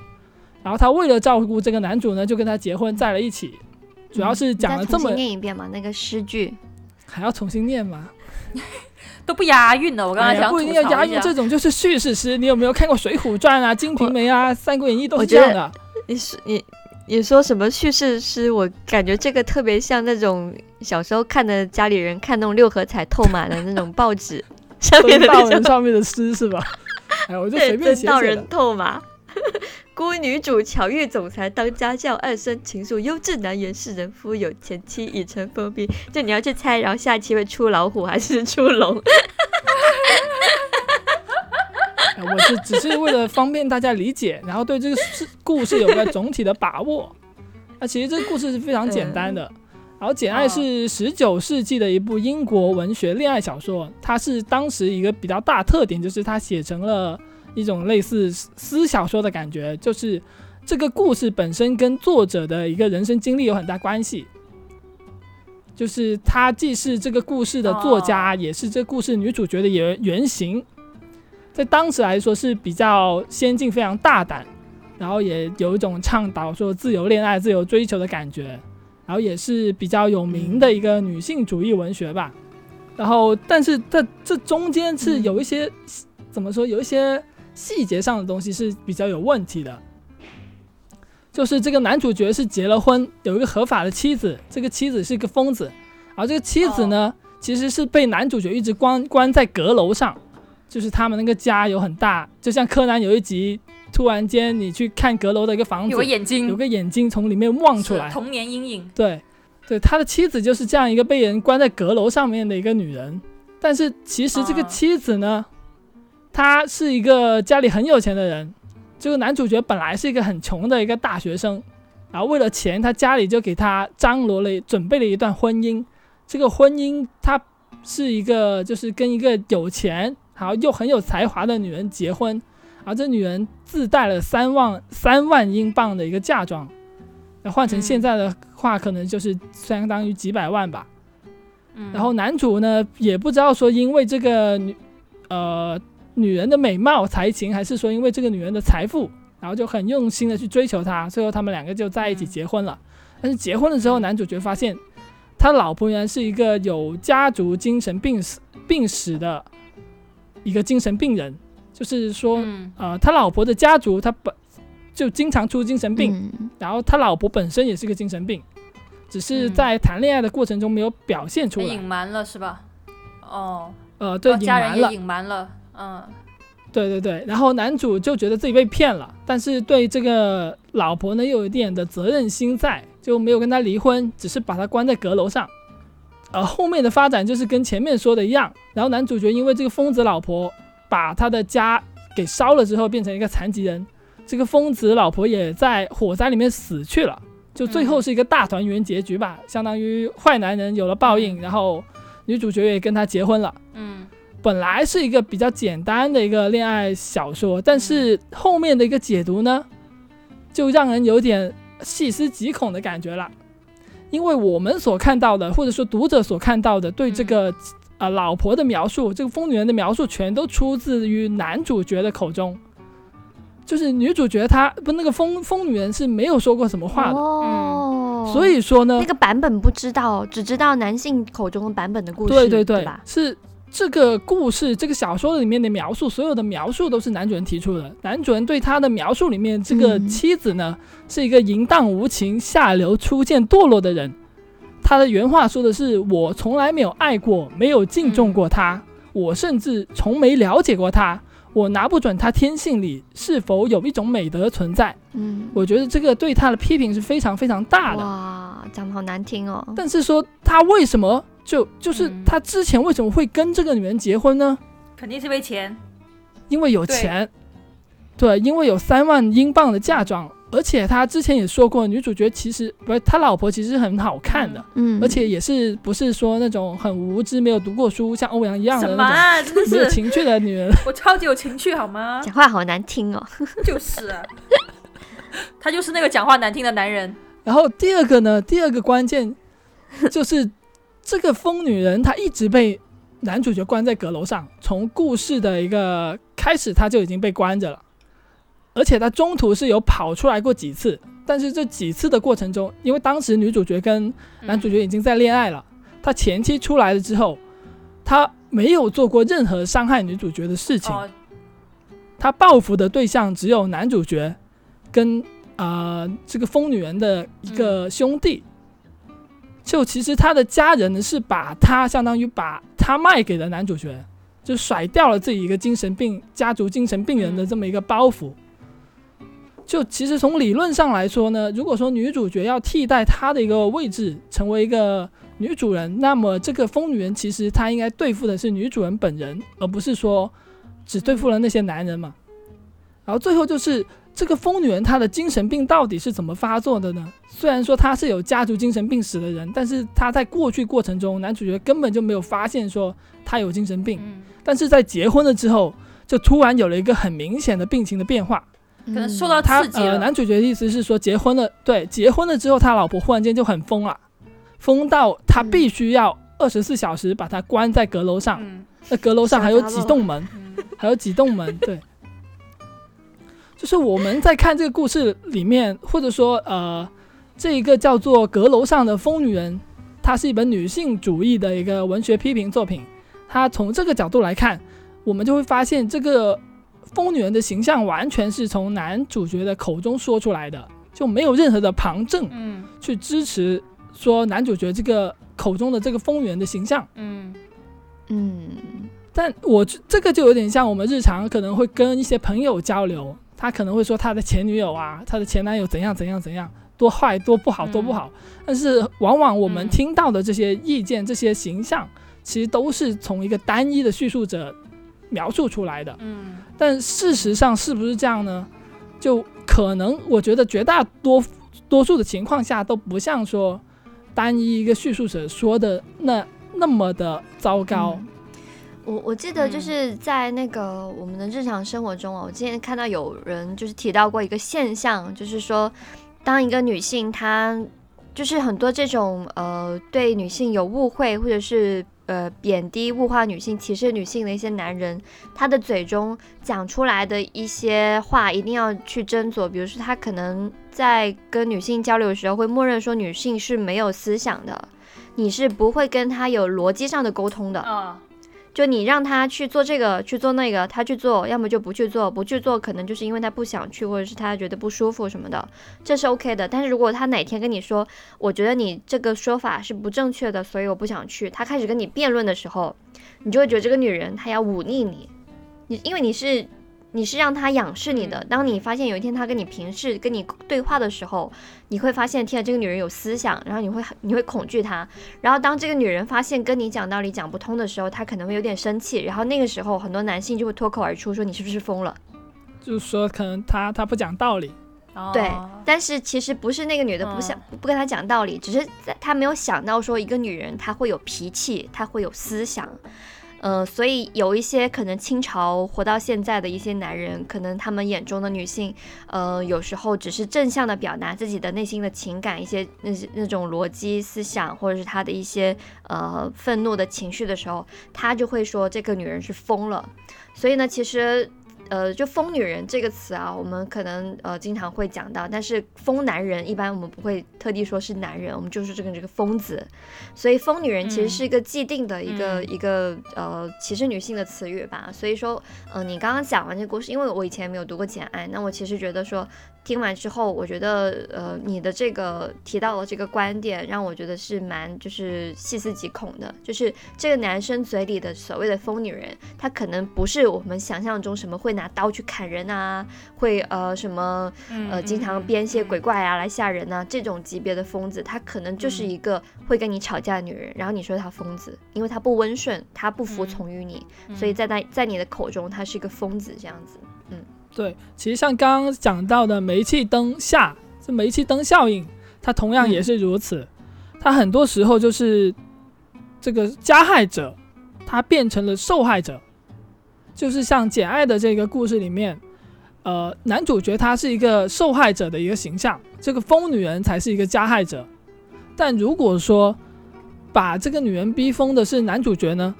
然后他为了照顾这个男主呢，就跟他结婚在了一起。主要是讲了这么你再重新念一遍嘛，那个诗句。还要重新念吗？都不押韵的。我刚刚想不一定要押韵，这种就是叙事诗。你有没有看过《水浒传》啊、《金瓶梅》啊、《三国演义》都是这样的。你是你你说什么叙事诗？我感觉这个特别像那种小时候看的家里人看那种六合彩透满的那种报纸上面的那种，人上面的诗是吧？哎，我就随，便写写的真道人。透嘛。孤女主巧遇总裁当家教，二生情愫，优质男人是人夫，有前妻已成封闭。就你要去猜，然后下期会出老虎还是出龙？哎我是只是为了方便大家理解，然后对这个事故事有个总体的把握。那其实这个故事是非常简单的。然后《简爱》是十九世纪的一部英国文学恋爱小说，它是当时一个比较大特点，就是它写成了一种类似私小说的感觉，就是这个故事本身跟作者的一个人生经历有很大关系。就是他既是这个故事的作家，也是这故事女主角的原原型。在当时来说是比较先进、非常大胆，然后也有一种倡导说自由恋爱、自由追求的感觉，然后也是比较有名的一个女性主义文学吧。然后，但是这这中间是有一些、怎么说，有一些细节上的东西是比较有问题的。就是这个男主角是结了婚，有一个合法的妻子，这个妻子是一个疯子，而这个妻子呢，其实是被男主角一直关关在阁楼上。就是他们那个家有很大，就像柯南有一集，突然间你去看阁楼的一个房子，有个眼睛有个眼睛从里面望出来，童年阴影。对，对，他的妻子就是这样一个被人关在阁楼上面的一个女人，但是其实这个啊妻子呢，她是一个家里很有钱的人，这个男主角本来是一个很穷的一个大学生，然后为了钱，他家里就给他张罗了准备了一段婚姻，这个婚姻他是一个就是跟一个有钱。然后又很有才华的女人结婚，而这女人自带了三万 三万英镑的一个嫁妆，那换成现在的话，可能就是相当于几百万吧。嗯，然后男主呢，也不知道说因为这个女呃女人的美貌才情，还是说因为这个女人的财富，然后就很用心的去追求她，最后他们两个就在一起结婚了。但是结婚了之后，男主角发现他老婆原来是一个有家族精神病史病史的。一个精神病人，就是说，嗯呃，他老婆的家族他本就经常出精神病，嗯然后他老婆本身也是个精神病，只是在谈恋爱的过程中没有表现出来，隐瞒了是吧？哦，呃，对，哦隐家人也瞒了，隐瞒了。嗯对对对，然后男主就觉得自己被骗了，但是对这个老婆呢又有一点的责任心在，就没有跟他离婚，只是把他关在阁楼上。呃，后面的发展就是跟前面说的一样，然后男主角因为这个疯子老婆把他的家给烧了之后，变成一个残疾人，这个疯子老婆也在火灾里面死去了，就最后是一个大团圆结局吧，相当于坏男人有了报应，然后女主角也跟他结婚了。嗯本来是一个比较简单的一个恋爱小说，但是后面的一个解读呢，就让人有点细思极恐的感觉了。因为我们所看到的，或者说读者所看到的，对这个啊、呃老婆的描述，这个疯女人的描述，全都出自于男主角的口中。就是女主角她不那个疯疯女人是没有说过什么话的，哦，所以说呢那，个版本不知道，只知道男性口中的版本的故事，对对对，对吧？是这个故事这个小说里面的描述，所有的描述都是男主人提出的。男主人对他的描述里面，这个嗯妻子呢、是一个淫荡无情、下流、粗贱、堕落的人。他的原话说的是：“我从来没有爱过，没有敬重过他，我甚至从没了解过他。我拿不准他天性里是否有一种美德存在。”嗯，我觉得这个对他的批评是非常非常大的。哇，讲的好难听哦。但是说他为什么就就是嗯他之前为什么会跟这个女人结婚呢？肯定是为钱。因为有钱，对，因为有三万英镑的嫁妆，而且他之前也说过，女主角其实不是他老婆，其实很好看的，嗯，而且也是不是说那种很无知、没有读过书，像欧阳一样的那什么啊？真的种没有，情趣的女人。我超级有情趣好吗？讲话好难听哦。就是啊，他就是那个讲话难听的男人。然后第二个呢，第二个关键就是这个疯女人她一直被男主角关在阁楼上，从故事的一个开始她就已经被关着了，而且她中途是有跑出来过几次，但是这几次的过程中，因为当时女主角跟男主角已经在恋爱了，她前期出来了之后，她没有做过任何伤害女主角的事情。她，报复的对象只有男主角跟啊、呃这个疯女人的一个兄弟。就其实他的家人呢是把他相当于把他卖给了男主角，就甩掉了自己一个精神病家族精神病人的这么一个包袱。就其实从理论上来说呢，如果说女主角要替代他的一个位置，成为一个女主人，那么这个疯女人其实她应该对付的是女主人本人，而不是说只对付了那些男人嘛。然后最后就是这个疯女人她的精神病到底是怎么发作的呢？虽然说她是有家族精神病史的人，但是她在过去过程中，男主角根本就没有发现说她有精神病，嗯，但是在结婚了之后，就突然有了一个很明显的病情的变化。可可能受到他呃，刺激了，男主角的意思是说，结婚了，对，结婚了之后，他老婆忽然间就很疯了，疯到他嗯必须要二十四小时把他关在阁楼上，嗯。那阁楼上还有几栋门，嗯 还有几栋门，对。就是我们在看这个故事里面，或者说呃，这一个叫做《阁楼上的疯女人》，它是一本女性主义的一个文学批评作品。它从这个角度来看，我们就会发现这个疯女人的形象完全是从男主角的口中说出来的，就没有任何的旁证嗯去支持说男主角这个口中的这个疯女人的形象。嗯嗯但我觉这个就有点像我们日常可能会跟一些朋友交流，他可能会说他的前女友啊，他的前男友怎样怎样怎样，多坏多不好多不好。但是往往我们嗯听到的这些意见、这些形象，其实都是从一个单一的叙述者描述出来的。嗯但事实上是不是这样呢？就可能我觉得绝大多多数的情况下都不像说单一一个叙述者说的那那么的糟糕。嗯我我记得就嗯是在那个我们的日常生活中哦，我之前看到有人就是提到过一个现象，就是说，当一个女性她就是很多这种呃对女性有误会或者是呃贬低、物化女性、歧视女性的一些男人，他的嘴中讲出来的一些话一定要去斟酌，比如说他可能在跟女性交流的时候会默认说女性是没有思想的。你是不会跟他有逻辑上的沟通的，啊就你让他去做这个，去做那个，他去做，要么就不去做，不去做可能就是因为他不想去，或者是他觉得不舒服什么的，这是 OK 的。但是如果他哪天跟你说，我觉得你这个说法是不正确的，所以我不想去，他开始跟你辩论的时候，你就会觉得这个女人她要忤逆你，你因为你是你是让他仰视你的。当你发现有一天他跟你平视、跟你对话的时候，你会发现，天啊，这个女人有思想，然后你会你会恐惧她。然后当这个女人发现跟你讲道理讲不通的时候，她可能会有点生气。然后那个时候，很多男性就会脱口而出说：“你是不是疯了就是说可能他他不讲道理，哦对？”但是其实不是那个女的不想、不跟他讲道理，只是在她没有想到说一个女人她会有脾气，她会有思想。呃，所以有一些可能清朝活到现在的一些男人，可能他们眼中的女性，呃，有时候只是正向的表达自己的内心的情感，一些那些那种逻辑思想，或者是他的一些呃愤怒的情绪的时候，他就会说这个女人是疯了。所以呢，其实。呃，就“疯女人”这个词啊，我们可能呃经常会讲到，但是“疯男人”一般我们不会特地说是男人，我们就是这个这个疯子。所以“疯女人”其实嗯是一个既定的一个、嗯一个呃歧视女性的词语吧。所以说，呃，你刚刚讲完这个故事，因为我以前没有读过《简爱》，那我其实觉得说听完之后，我觉得呃你的这个提到了这个观点，让我觉得是蛮就是细思极恐的，就是这个男生嘴里的所谓的疯女人，他可能不是我们想象中什么会拿刀去砍人啊，会呃什么呃经常编一些鬼怪啊来吓人啊这种级别的疯子，他可能就是一个会跟你吵架的女人，然后你说他疯子，因为他不温顺，他不服从于你，所以在在在你的口中他是一个疯子这样子。对，其实像刚刚讲到的煤气灯下，这煤气灯效应，它同样也是如此。它很多时候就是这个加害者，他变成了受害者。就是像《简爱》的这个故事里面，呃，男主角他是一个受害者的一个形象，这个疯女人才是一个加害者。但如果说把这个女人逼疯的是男主角呢，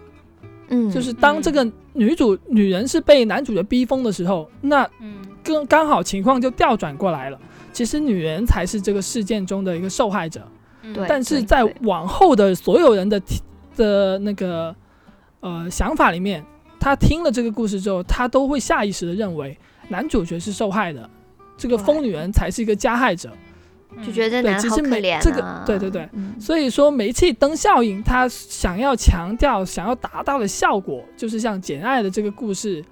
嗯，就是当这个女主女人是被男主角逼疯的时候，那嗯。刚刚好情况就调转过来了。其实女人才是这个事件中的一个受害者，嗯。对但是在往后的所有人的的那个呃想法里面，他听了这个故事之后，他都会下意识的认为男主角是受害的，这个疯女人才是一个加害者。就觉得男好可其实每怜啊。这个对对对嗯。所以说，煤气灯效应，它想要强调、想要达到的效果，就是像《简爱》的这个故事，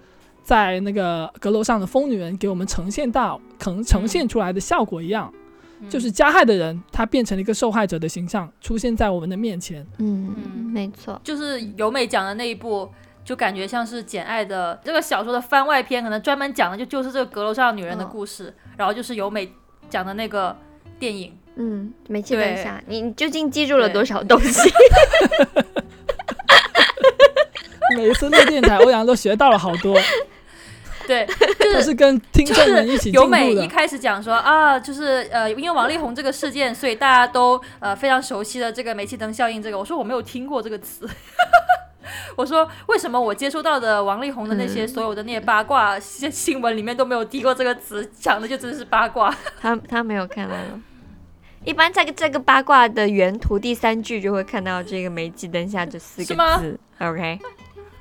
在那个阁楼上的疯女人给我们呈现到、呈呈现出来的效果一样，嗯。就是加害的人，他变成了一个受害者的形象，出现在我们的面前。嗯，嗯没错，就是由美讲的那一部，就感觉像是《简爱》的这个小说的番外篇，可能专门讲的就就是这个阁楼上的女人的嗯。故事，然后就是由美讲的那个电影。嗯，煤气对灯下，你你究竟记住了多少东西？每一次录电台，欧阳都学到了好多，对，就是跟听众们一起由美一的。开始讲说啊，就是呃，因为王力宏这个事件，所以大家都呃非常熟悉的这个煤气灯效应。这个我说我没有听过这个词，我说为什么我接收到的王力宏的那些嗯所有的那些八卦 新新闻里面都没有提过这个词，讲的就真的是八卦。他他没有看到了。一般在这个八卦的原图第三句就会看到这个煤气灯下这四个是吗字。OK，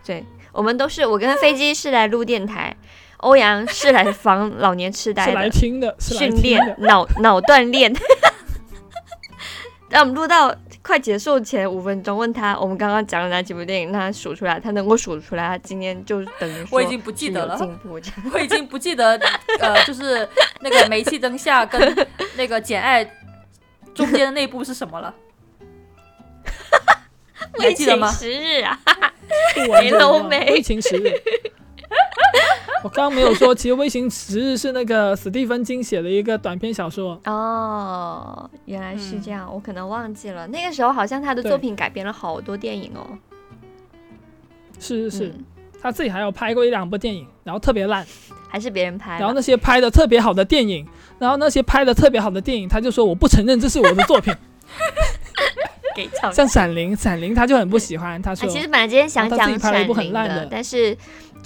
对，我们都是我跟飞机是来录电台，欧阳是来防老年痴呆是来的听的，是来训听的。练脑脑锻炼。让我们录到快结束前五分钟，问他我们刚刚讲了哪几部电影，让他数出来，他能够数出来，他今天就等于说我已经不记得了进步。我已经不记得，呃，就是那个煤气灯下跟那个简爱中间的那部是什么了？你 还为情记得吗？时日啊，不完整的楼梅微情时日。我刚刚没有说，其实《微情时日》是那个史蒂芬金写的一个短篇小说。哦，原来是嗯这样，我可能忘记了。那个时候好像他的作品改编了好多电影哦。是是是，嗯他自己还有拍过一两部电影，然后特别烂。还是别人拍。然后那些拍的特别好的电影，然后那些拍的特别好的电影，他就说我不承认这是我的作品。给像《闪灵》，《闪灵》他就很不喜欢，他啊，说其实本来今天想讲《闪自己拍一部很灵》烂的但是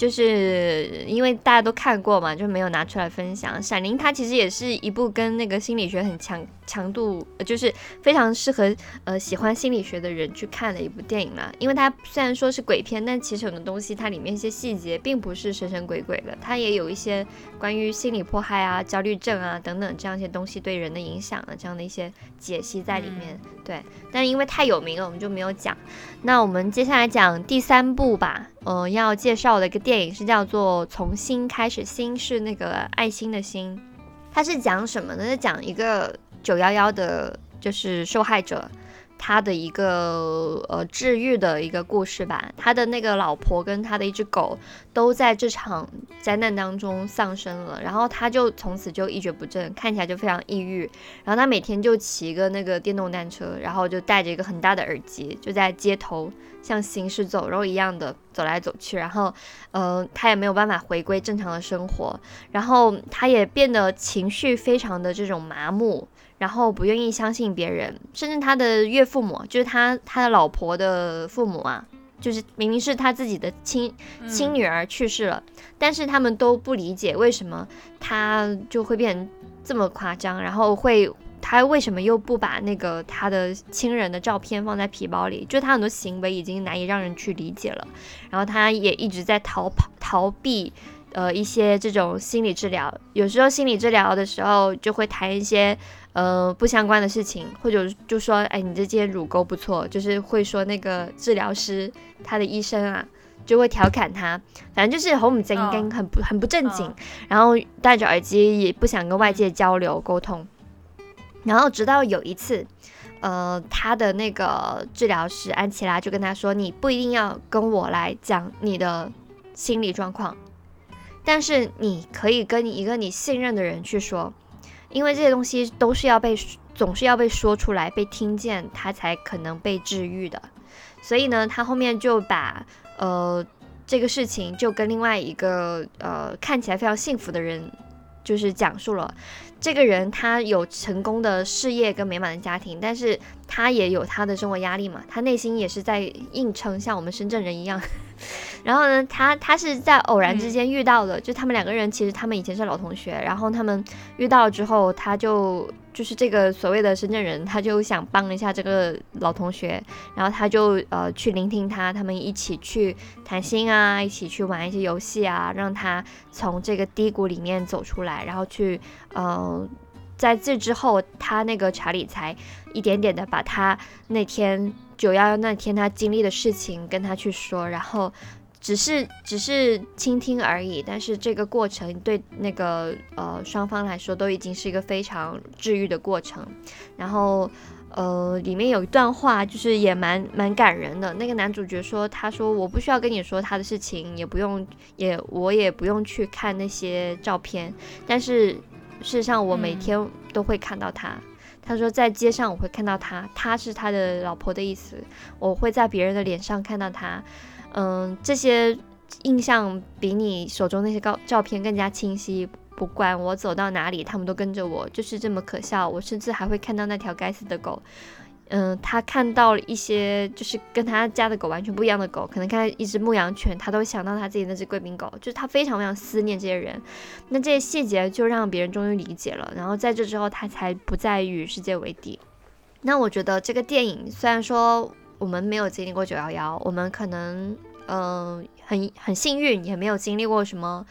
就是因为大家都看过嘛，就没有拿出来分享。《闪灵》它其实也是一部跟那个心理学很强强度，呃就是非常适合呃喜欢心理学的人去看的一部电影啦。因为它虽然说是鬼片，但其实很多东西它里面一些细节并不是神神鬼鬼的，它也有一些关于心理迫害啊、焦虑症啊等等这样一些东西对人的影响的这样的一些解析在里面。对，但因为太有名了，我们就没有讲。那我们接下来讲第三部吧。呃，要介绍的一个电影是叫做《从新开始》，新是那个爱心的心。它是讲什么呢？是讲一个九幺幺的，就是受害者。他的一个呃治愈的一个故事吧，他的那个老婆跟他的一只狗都在这场灾难当中丧生了，然后他就从此就一蹶不振，看起来就非常抑郁。然后他每天就骑一个那个电动单车，然后就戴着一个很大的耳机，就在街头像行尸走肉一样的走来走去。然后，呃，他也没有办法回归正常的生活，然后他也变得情绪非常的这种麻木。然后不愿意相信别人，甚至他的岳父母，就是他他的老婆的父母啊，就是明明是他自己的亲亲女儿去世了，但是他们都不理解为什么他就会变成这么夸张，然后会他为什么又不把那个他的亲人的照片放在皮包里？就他很多行为已经难以让人去理解了，然后他也一直在逃跑逃避。呃，一些这种心理治疗，有时候心理治疗的时候就会谈一些呃不相关的事情，或者就说，哎，你这件乳沟不错，就是会说那个治疗师他的医生啊，就会调侃他，反正就是很不正经，很不很不正经，然后戴着耳机也不想跟外界交流沟通，然后直到有一次，呃，他的那个治疗师安琪拉就跟他说，你不一定要跟我来讲你的心理状况。但是你可以跟一个你信任的人去说，因为这些东西都是要被总是要被说出来、被听见，他才可能被治愈的。所以呢，他后面就把呃这个事情就跟另外一个呃看起来非常幸福的人，就是讲述了这个人他有成功的事业跟美满的家庭，但是他也有他的生活压力嘛，他内心也是在硬撑，像我们深圳人一样。然后呢，他他是在偶然之间遇到的，就他们两个人其实他们以前是老同学，然后他们遇到之后，他就就是这个所谓的深圳人，他就想帮一下这个老同学，然后他就呃去聆听他，他们一起去谈心啊，一起去玩一些游戏啊，让他从这个低谷里面走出来，然后去呃在这之后，他那个查理才一点点的把他那天九幺幺那天他经历的事情跟他去说，然后。只是只是倾听而已，但是这个过程对那个呃双方来说都已经是一个非常治愈的过程。然后呃里面有一段话，就是也蛮蛮感人的。那个男主角说：“他说我不需要跟你说他的事情，也不用也我也不用去看那些照片，但是事实上我每天都会看到他。他说在街上我会看到他，他是他的老婆的意思。我会在别人的脸上看到他。”嗯，这些印象比你手中那些高照片更加清晰。不管我走到哪里，他们都跟着我，就是这么可笑。我甚至还会看到那条该死的狗。嗯，他看到了一些就是跟他家的狗完全不一样的狗，可能看到一只牧羊犬，他都会想到他自己那只贵宾狗，就是他非常非常思念这些人。那这些细节就让别人终于理解了。然后在这之后，他才不再与世界为敌。那我觉得这个电影虽然说。我们没有经历过九幺幺，我们可能，嗯，很很幸运，也没有经历过什么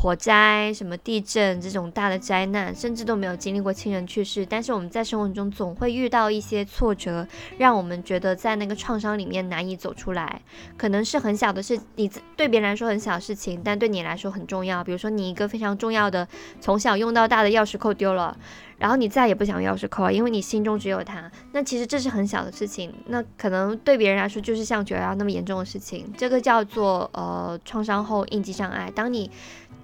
火灾、什么地震这种大的灾难，甚至都没有经历过亲人去世。但是我们在生活中总会遇到一些挫折，让我们觉得在那个创伤里面难以走出来。可能是很小的事，你对别人来说很小的事情，但对你来说很重要。比如说，你一个非常重要的从小用到大的钥匙扣丢了。然后你再也不想钥匙扣了，因为你心中只有它。那其实这是很小的事情，那可能对别人来说就是像九幺幺那么严重的事情。这个叫做呃创伤后应激障碍。当你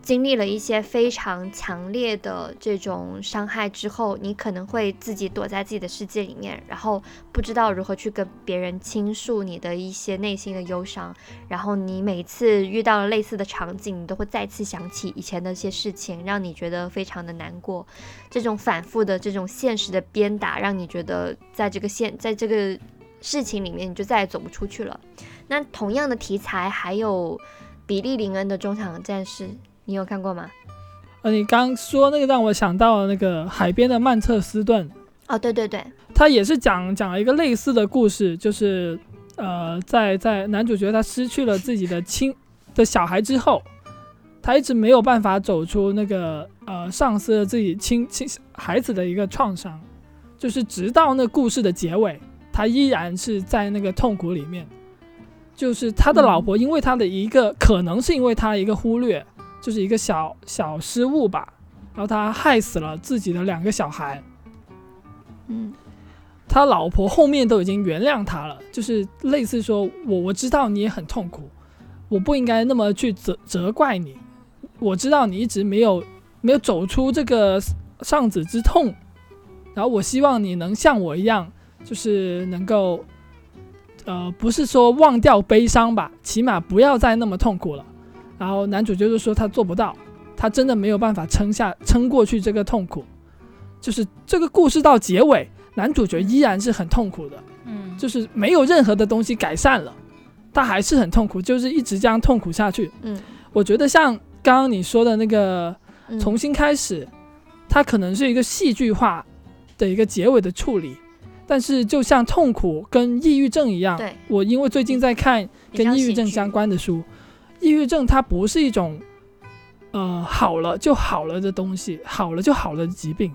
经历了一些非常强烈的这种伤害之后，你可能会自己躲在自己的世界里面，然后不知道如何去跟别人倾诉你的一些内心的忧伤。然后你每次遇到了类似的场景，你都会再次想起以前的一些事情，让你觉得非常的难过。这种反复的这种现实的鞭打，让你觉得在这个现在这个事情里面，你就再也走不出去了。那同样的题材还有比利林恩的中场战士。你有看过吗？呃，你刚说那个让我想到了那个海边的曼彻斯顿。哦，对对对，他也是讲讲了一个类似的故事，就是呃，在在男主角他失去了自己的亲的小孩之后，他一直没有办法走出那个呃丧失了自己亲亲孩子的一个创伤，就是直到那故事的结尾，他依然是在那个痛苦里面，就是他的老婆因为他的一个可能是因为他一个忽略。就是一个小小失误吧，然后他害死了自己的两个小孩。嗯，他老婆后面都已经原谅他了，就是类似说，我我知道你也很痛苦，我不应该那么去责责怪你。我知道你一直没有没有走出这个丧子之痛，然后我希望你能像我一样，就是能够，呃，不是说忘掉悲伤吧，起码不要再那么痛苦了。然后男主角就说他做不到，他真的没有办法撑下撑过去这个痛苦，就是这个故事到结尾，男主角依然是很痛苦的，嗯，就是没有任何的东西改善了，他还是很痛苦，就是一直这样痛苦下去。嗯，我觉得像刚刚你说的那个重新开始，它可能是一个戏剧化的一个结尾的处理，但是就像痛苦跟抑郁症一样，对，我因为最近在看跟抑郁症相关的书。抑郁症它不是一种，呃，好了就好了的东西，好了就好了的疾病。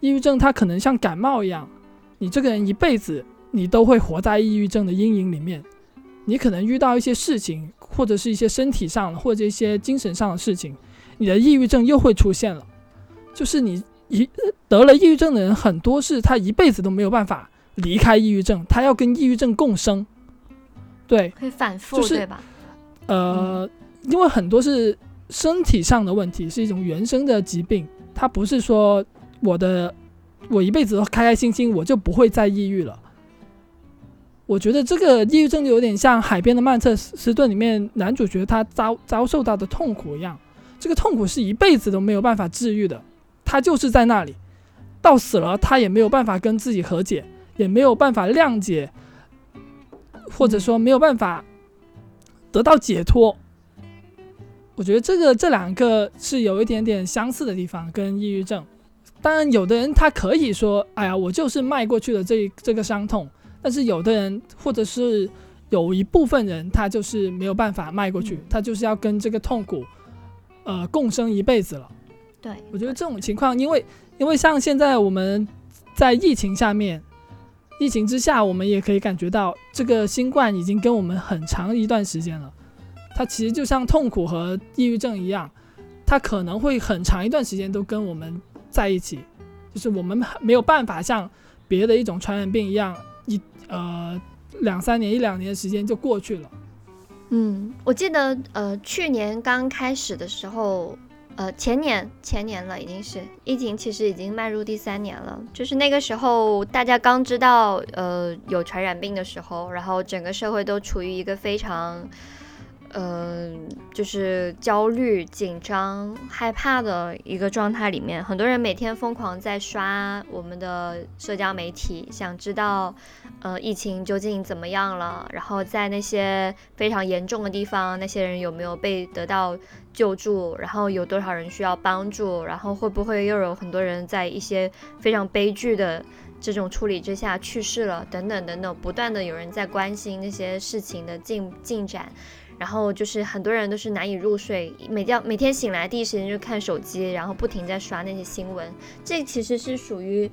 抑郁症它可能像感冒一样，你这个人一辈子你都会活在抑郁症的阴影里面。你可能遇到一些事情，或者是一些身体上或者一些精神上的事情，你的抑郁症又会出现了。就是你一得了抑郁症的人，很多是他一辈子都没有办法离开抑郁症，他要跟抑郁症共生。对，会反复，对吧？呃，因为很多是身体上的问题，是一种原生的疾病，它不是说我的我一辈子都开开心心，我就不会再抑郁了。我觉得这个抑郁症就有点像《海边的曼彻斯顿》里面男主角他遭遭受到的痛苦一样，这个痛苦是一辈子都没有办法治愈的，他就是在那里，到死了他也没有办法跟自己和解，也没有办法谅解，或者说没有办法得到解脱。我觉得这个这两个是有一点点相似的地方，跟抑郁症。当然，有的人他可以说：“哎呀，我就是迈过去了这这个伤痛。”但是有的人，或者是有一部分人，他就是没有办法迈过去，他就是要跟这个痛苦，呃，共生一辈子了。对，我觉得这种情况，因为因为像现在我们在疫情下面，疫情之下，我们也可以感觉到这个新冠已经跟我们很长一段时间了。它其实就像痛苦和抑郁症一样，它可能会很长一段时间都跟我们在一起，就是我们没有办法像别的一种传染病一样。一呃两三年一两年的时间就过去了。嗯，我记得呃去年刚开始的时候，呃前年前年了已经是疫情，其实已经迈入第三年了。就是那个时候大家刚知道呃有传染病的时候，然后整个社会都处于一个非常。嗯，就是焦虑、紧张、害怕的一个状态里面，很多人每天疯狂在刷我们的社交媒体，想知道，呃，疫情究竟怎么样了？然后在那些非常严重的地方，那些人有没有被得到救助？然后有多少人需要帮助？然后会不会又有很多人在一些非常悲剧的这种处理之下去世了？等等等等，不断的有人在关心那些事情的进进展。然后就是很多人都是难以入睡，每觉每天醒来第一时间就看手机，然后不停在刷那些新闻。这其实是属于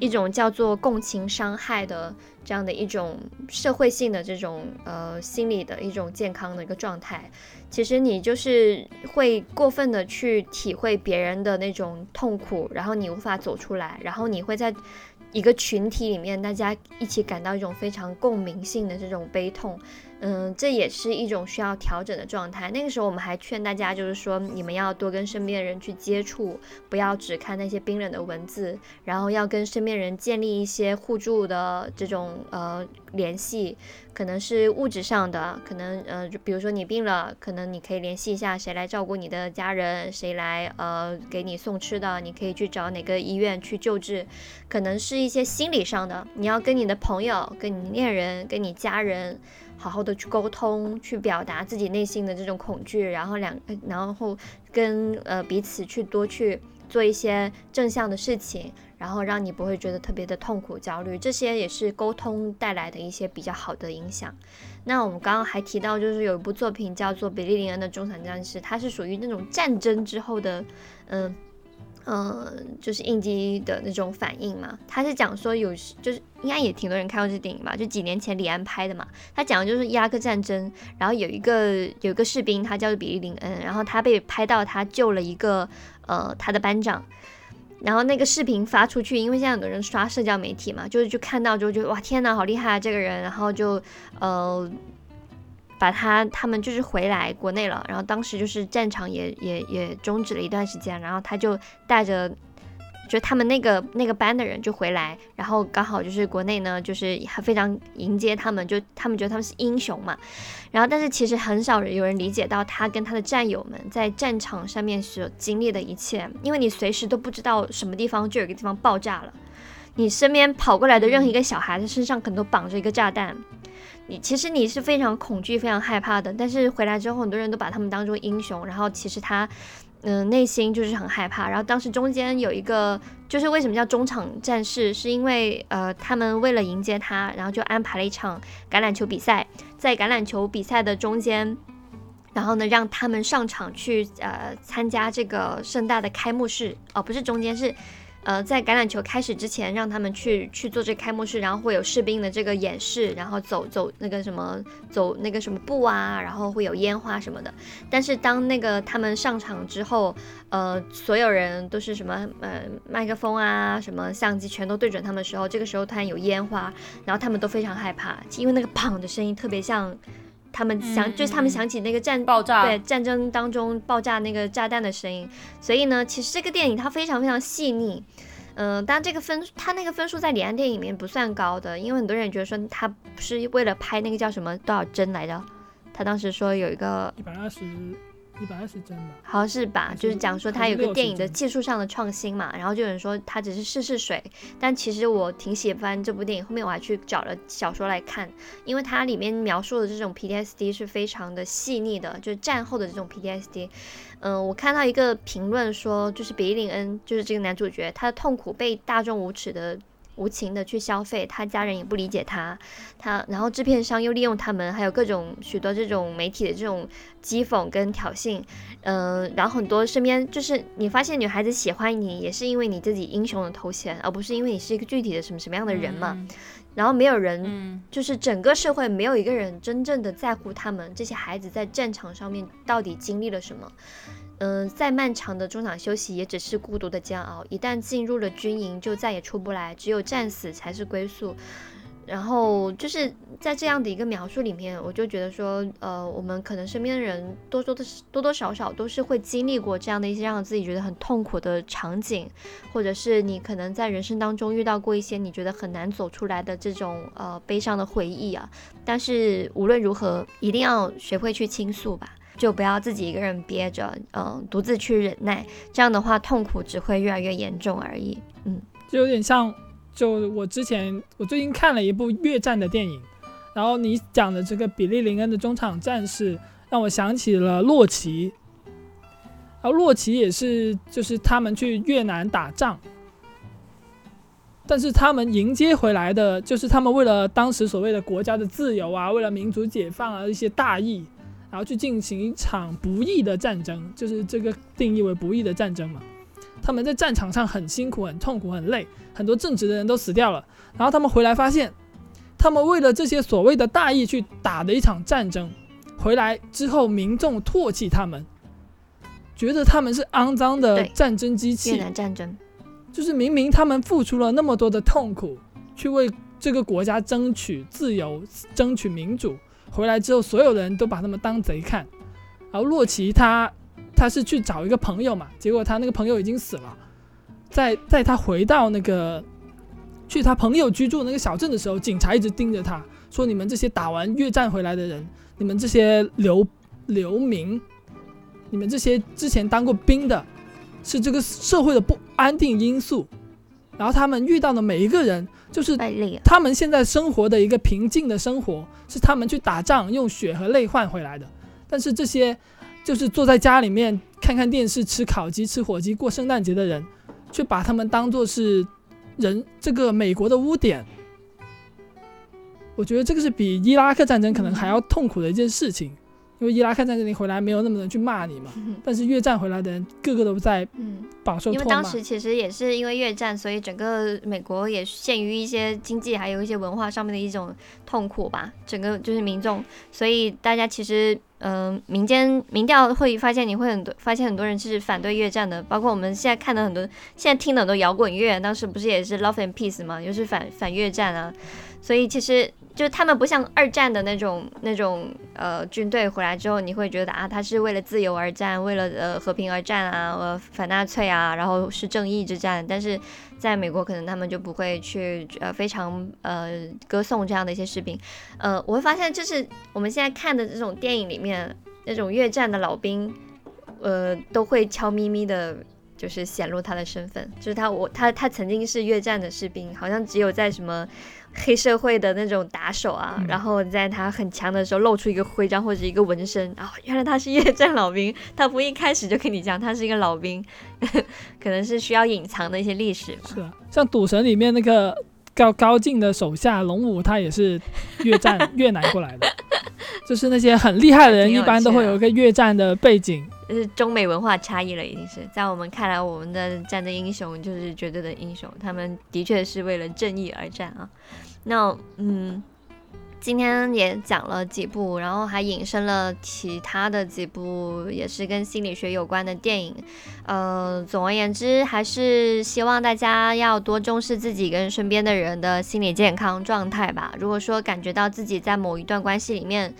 一种叫做共情伤害的这样的一种社会性的这种呃心理的一种健康的一个状态。其实你就是会过分的去体会别人的那种痛苦，然后你无法走出来，然后你会在一个群体里面，大家一起感到一种非常共鸣性的这种悲痛。嗯，这也是一种需要调整的状态。那个时候我们还劝大家，就是说你们要多跟身边人去接触，不要只看那些冰冷的文字，然后要跟身边人建立一些互助的这种呃联系，可能是物质上的，可能呃比如说你病了，可能你可以联系一下谁来照顾你的家人，谁来呃给你送吃的，你可以去找哪个医院去救治，可能是一些心理上的，你要跟你的朋友、跟你恋人、跟你家人。好好的去沟通，去表达自己内心的这种恐惧，然后两，然后跟呃彼此去多去做一些正向的事情，然后让你不会觉得特别的痛苦、焦虑，这些也是沟通带来的一些比较好的影响。那我们刚刚还提到，就是有一部作品叫做《比利林恩的中产战士》，它是属于那种战争之后的，嗯。嗯，就是应激的那种反应嘛。他是讲说有，就是应该也挺多人看过这电影吧，就几年前李安拍的嘛。他讲的就是伊拉克战争，然后有一个有一个士兵，他叫做比利林恩，然后他被拍到他救了一个呃他的班长，然后那个视频发出去，因为现在很多人刷社交媒体嘛，就是就看到之后就哇天哪，好厉害啊这个人，然后就呃。把他他们就是回来国内了，然后当时就是战场也也也终止了一段时间，然后他就带着就他们那个那个班的人就回来，然后刚好就是国内呢就是还非常迎接他们，就他们觉得他们是英雄嘛，然后但是其实很少有人理解到他跟他的战友们在战场上面所经历的一切，因为你随时都不知道什么地方就有一个地方爆炸了，你身边跑过来的任何一个小孩子身上可能都绑着一个炸弹。你其实你是非常恐惧、非常害怕的，但是回来之后，很多人都把他们当做英雄，然后其实他，嗯，内心就是很害怕。然后当时中间有一个，就是为什么叫中场战士，是因为呃，他们为了迎接他，然后就安排了一场橄榄球比赛，在橄榄球比赛的中间，然后呢，让他们上场去呃参加这个盛大的开幕式，哦，不是中间是。呃，在橄榄球开始之前，让他们去去做这个开幕式，然后会有士兵的这个演示，然后走走那个什么走那个什么步啊，然后会有烟花什么的。但是当那个他们上场之后，呃，所有人都是什么呃麦克风啊，什么相机全都对准他们的时候，这个时候突然有烟花，然后他们都非常害怕，因为那个砰的声音特别像。他们想，就是他们想起那个战爆炸，对战争当中爆炸那个炸弹的声音。所以呢，其实这个电影它非常非常细腻，嗯、但这个分他那个分数在李安电影里面不算高的，因为很多人觉得说他不是为了拍那个叫什么多少帧来着，他当时说有一个一百二十，一百二十帧吧。好像是吧，是就是讲说还是60他有个电影的技术上的创新嘛，然后就有人说他只是试试水，但其实我挺喜欢这部电影，后面我还去找了小说来看，因为它里面描述的这种 PTSD 是非常的细腻的，就是战后的这种 PTSD。嗯、我看到一个评论说，就是比利林恩，就是这个男主角，他的痛苦被大众无耻的。无情的去消费，他家人也不理解他，他然后制片商又利用他们，还有各种许多这种媒体的这种讥讽跟挑衅，嗯，然后很多身边就是你发现女孩子喜欢你，也是因为你自己英雄的头衔，而不是因为你是一个具体的什么什么样的人嘛。然后没有人，嗯就是整个社会没有一个人真正的在乎他们这些孩子在战场上面到底经历了什么。嗯，再漫长的中场休息也只是孤独的煎熬，一旦进入了军营就再也出不来，只有战死才是归宿。然后就是在这样的一个描述里面，我就觉得说，呃，我们可能身边的人多多的多多少少都是会经历过这样的一些让自己觉得很痛苦的场景，或者是你可能在人生当中遇到过一些你觉得很难走出来的这种呃悲伤的回忆啊。但是无论如何，一定要学会去倾诉吧，就不要自己一个人憋着，嗯、独自去忍耐，这样的话痛苦只会越来越严重而已。嗯，就有点像，就我之前我最近看了一部越战的电影，然后你讲的这个比利林恩的中场战士，让我想起了洛奇。然后洛奇也是，就是他们去越南打仗，但是他们迎接回来的，就是他们为了当时所谓的国家的自由啊，为了民族解放啊一些大义，然后去进行一场不义的战争，就是这个定义为不义的战争嘛。他们在战场上很辛苦、很痛苦、很累，很多正直的人都死掉了。然后他们回来发现，他们为了这些所谓的大义去打的一场战争，回来之后民众唾弃他们，觉得他们是肮脏的战争机越器。南战争，就是明明他们付出了那么多的痛苦，去为这个国家争取自由、争取民主，回来之后，所有人都把他们当贼看。然后洛奇他他是去找一个朋友嘛，结果他那个朋友已经死了。在在他回到那个去他朋友居住那个小镇的时候，警察一直盯着他，说：“你们这些打完越战回来的人，你们这些流流民，你们这些之前当过兵的，是这个社会的不安定因素。然后他们遇到的每一个人，就是他们现在生活的一个平静的生活，是他们去打仗用血和泪换回来的。但是这些就是坐在家里面看看电视、吃烤鸡、吃火鸡过圣诞节的人，却把他们当做是人这个美国的污点。我觉得这个是比伊拉克战争可能还要痛苦的一件事情，因为伊拉克战争你回来没有那么多人去骂你嘛，但是越战回来的人个个都在嗯。饱受因为当。时其实也是因为越战，所以整个美国也陷于一些经济还有一些文化上面的一种痛苦吧。整个就是民众，所以大家其实，嗯、民间民调会发现，你会很多发现很多人是反对越战的，包括我们现在看的很多，现在听的很多摇滚乐，当时不是也是 Love and Peace 嘛，又是反反越战啊。所以其实就他们不像二战的那种那种呃军队回来之后，你会觉得啊，他是为了自由而战，为了呃和平而战啊，呃反纳粹啊，然后是正义之战。但是在美国，可能他们就不会去呃非常呃歌颂这样的一些士兵。呃，我会发现就是我们现在看的这种电影里面，那种越战的老兵，呃，都会悄咪咪的。就是显露他的身份，就是他我他他曾经是越战的士兵，好像只有在什么黑社会的那种打手啊，嗯然后在他很强的时候露出一个徽章或者一个纹身，然、后原来他是越战老兵，他不一开始就跟你讲他是一个老兵，可能是需要隐藏的一些历史吧。是啊，像《赌神》里面那个高高进的手下龙武，他也是越战越南过来的。就是那些很厉害的人，一般都会有一个越战的背景。就是中美文化差异了，已经是在我们看来，我们的战争英雄就是绝对的英雄，他们的确是为了正义而战啊。那嗯，今天也讲了几部，然后还引申了其他的几部也是跟心理学有关的电影。呃，总而言之，还是希望大家要多重视自己跟身边的人的心理健康状态吧。如果说感觉到自己在某一段关系里面，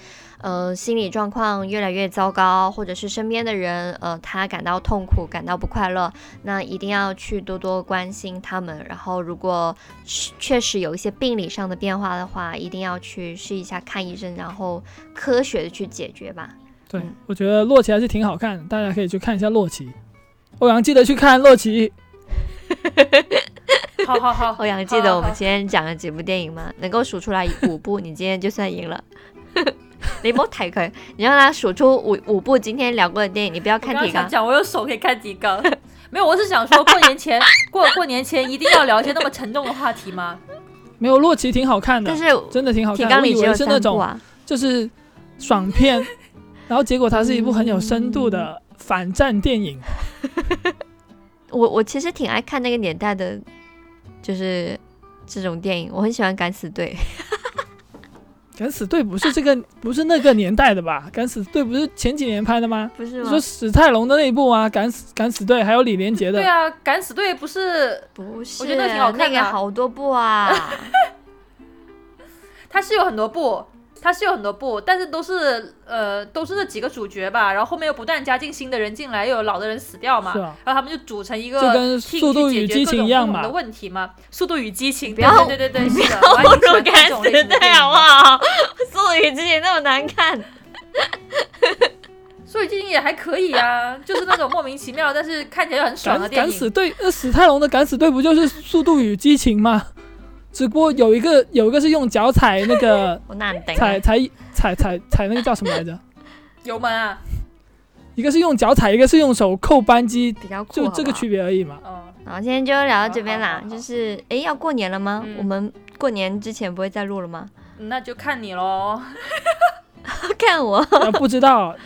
呃心理状况越来越糟糕，或者是身边的人呃他感到痛苦、感到不快乐，那一定要去多多关心他们。然后如果确确实有一些病理上的变化的话，一定要去试一下看医生，然后科学的去解决吧。对嗯，我觉得洛奇还是挺好看的，大家可以去看一下洛奇。欧阳记得去看洛奇，好好好，欧阳，记得我们今天讲了几部电影吗？能够数出来五部，你今天就算赢了。你莫抬可以，你让他数出五五部今天聊过的电影，你不要看提纲。刚刚想讲，我有手可以看提纲。没有，我是想说过年前 过过年前一定要聊一些那么沉重的话题吗？没有洛奇挺好看的但，是真的挺好看。提纲我以里只有三部为是那种啊。就是爽片，然后结果它是一部很有深度的反战电影。我我其实挺爱看那个年代的，就是这种电影，我很喜欢《敢死队》。敢死队不是这个，不是那个年代的吧？敢死队不是前几年拍的吗？不是吗你说？史泰龙的那一部吗，敢死敢死队，还有李连杰的对，啊，敢死队不是不是，我觉得挺好看的那个好多部啊。它是有很多部，它是有很多部，但是都是呃都是那几个主角吧，然后后面又不断加进新的人进来，又有老的人死掉嘛，啊，然后他们就组成一个就跟速度与激情一样嘛的问题嘛。速度与激情，不要对对对对对，是的，不我还挺喜如欢看敢死这种类型的队好不电影的。好？速度与激情那么难看。速度与激情也还可以啊，就是那种莫名其妙，但是看起来又很爽的敢电影。敢死队，那史泰龙的敢死队不就是《速度与激情》吗？只不过有一个有一个是用脚踩那个？踩踩踩踩踩那个叫什么来着？油门啊，一个是用脚踩，一个是用手扣扳机，比较酷，就这个区别而已嘛。嗯，好，今天就聊到这边啦好好好。就是，哎，要过年了吗？嗯我们过年之前不会再录了吗？那就看你喽。看我，呃，不知道，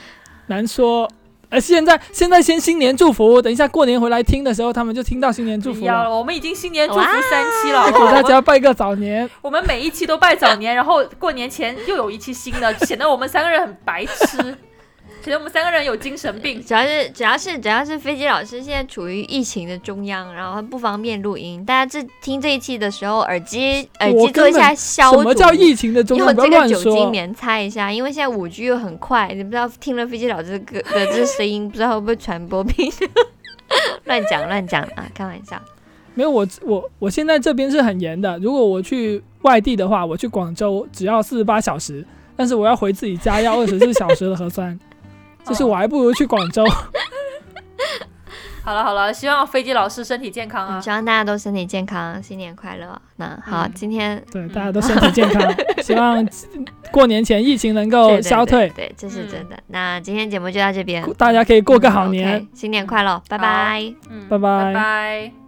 难说。呃，现在现在先新年祝福，等一下过年回来听的时候，他们就听到新年祝福了。了，我们已经新年祝福三期了，好给大家拜个早年。我们每一期都拜早年，然后过年前又有一期新的，显得我们三个人很白痴，显得我们三个人有精神病。主要是主要是主要是飞机老师现在处于疫情的中央，然后不方便录音。大家这听这一期的时候，耳机耳机做一下消毒。什么叫疫情的中用央？用这个。酒精棉擦一下，因为现在五 G 又很快，你不知道听了飞机老师的 的这声音，不知道会不会传播病。乱讲乱讲啊，开玩笑。没有我我我现在这边是很严的。如果我去外地的话，我去广州只要四十八小时，但是我要回自己家要二十四小时的核酸，就是我还不如去广州。好了好了，希望飞机老师身体健康啊！嗯希望大家都身体健康，新年快乐。那好，嗯今天对，大家都身体健康，希望过年前疫情能够消退，对对，这是嗯真的。那今天节目就到这边，大家可以过个好嗯年新年快乐，拜拜。嗯，拜拜拜拜。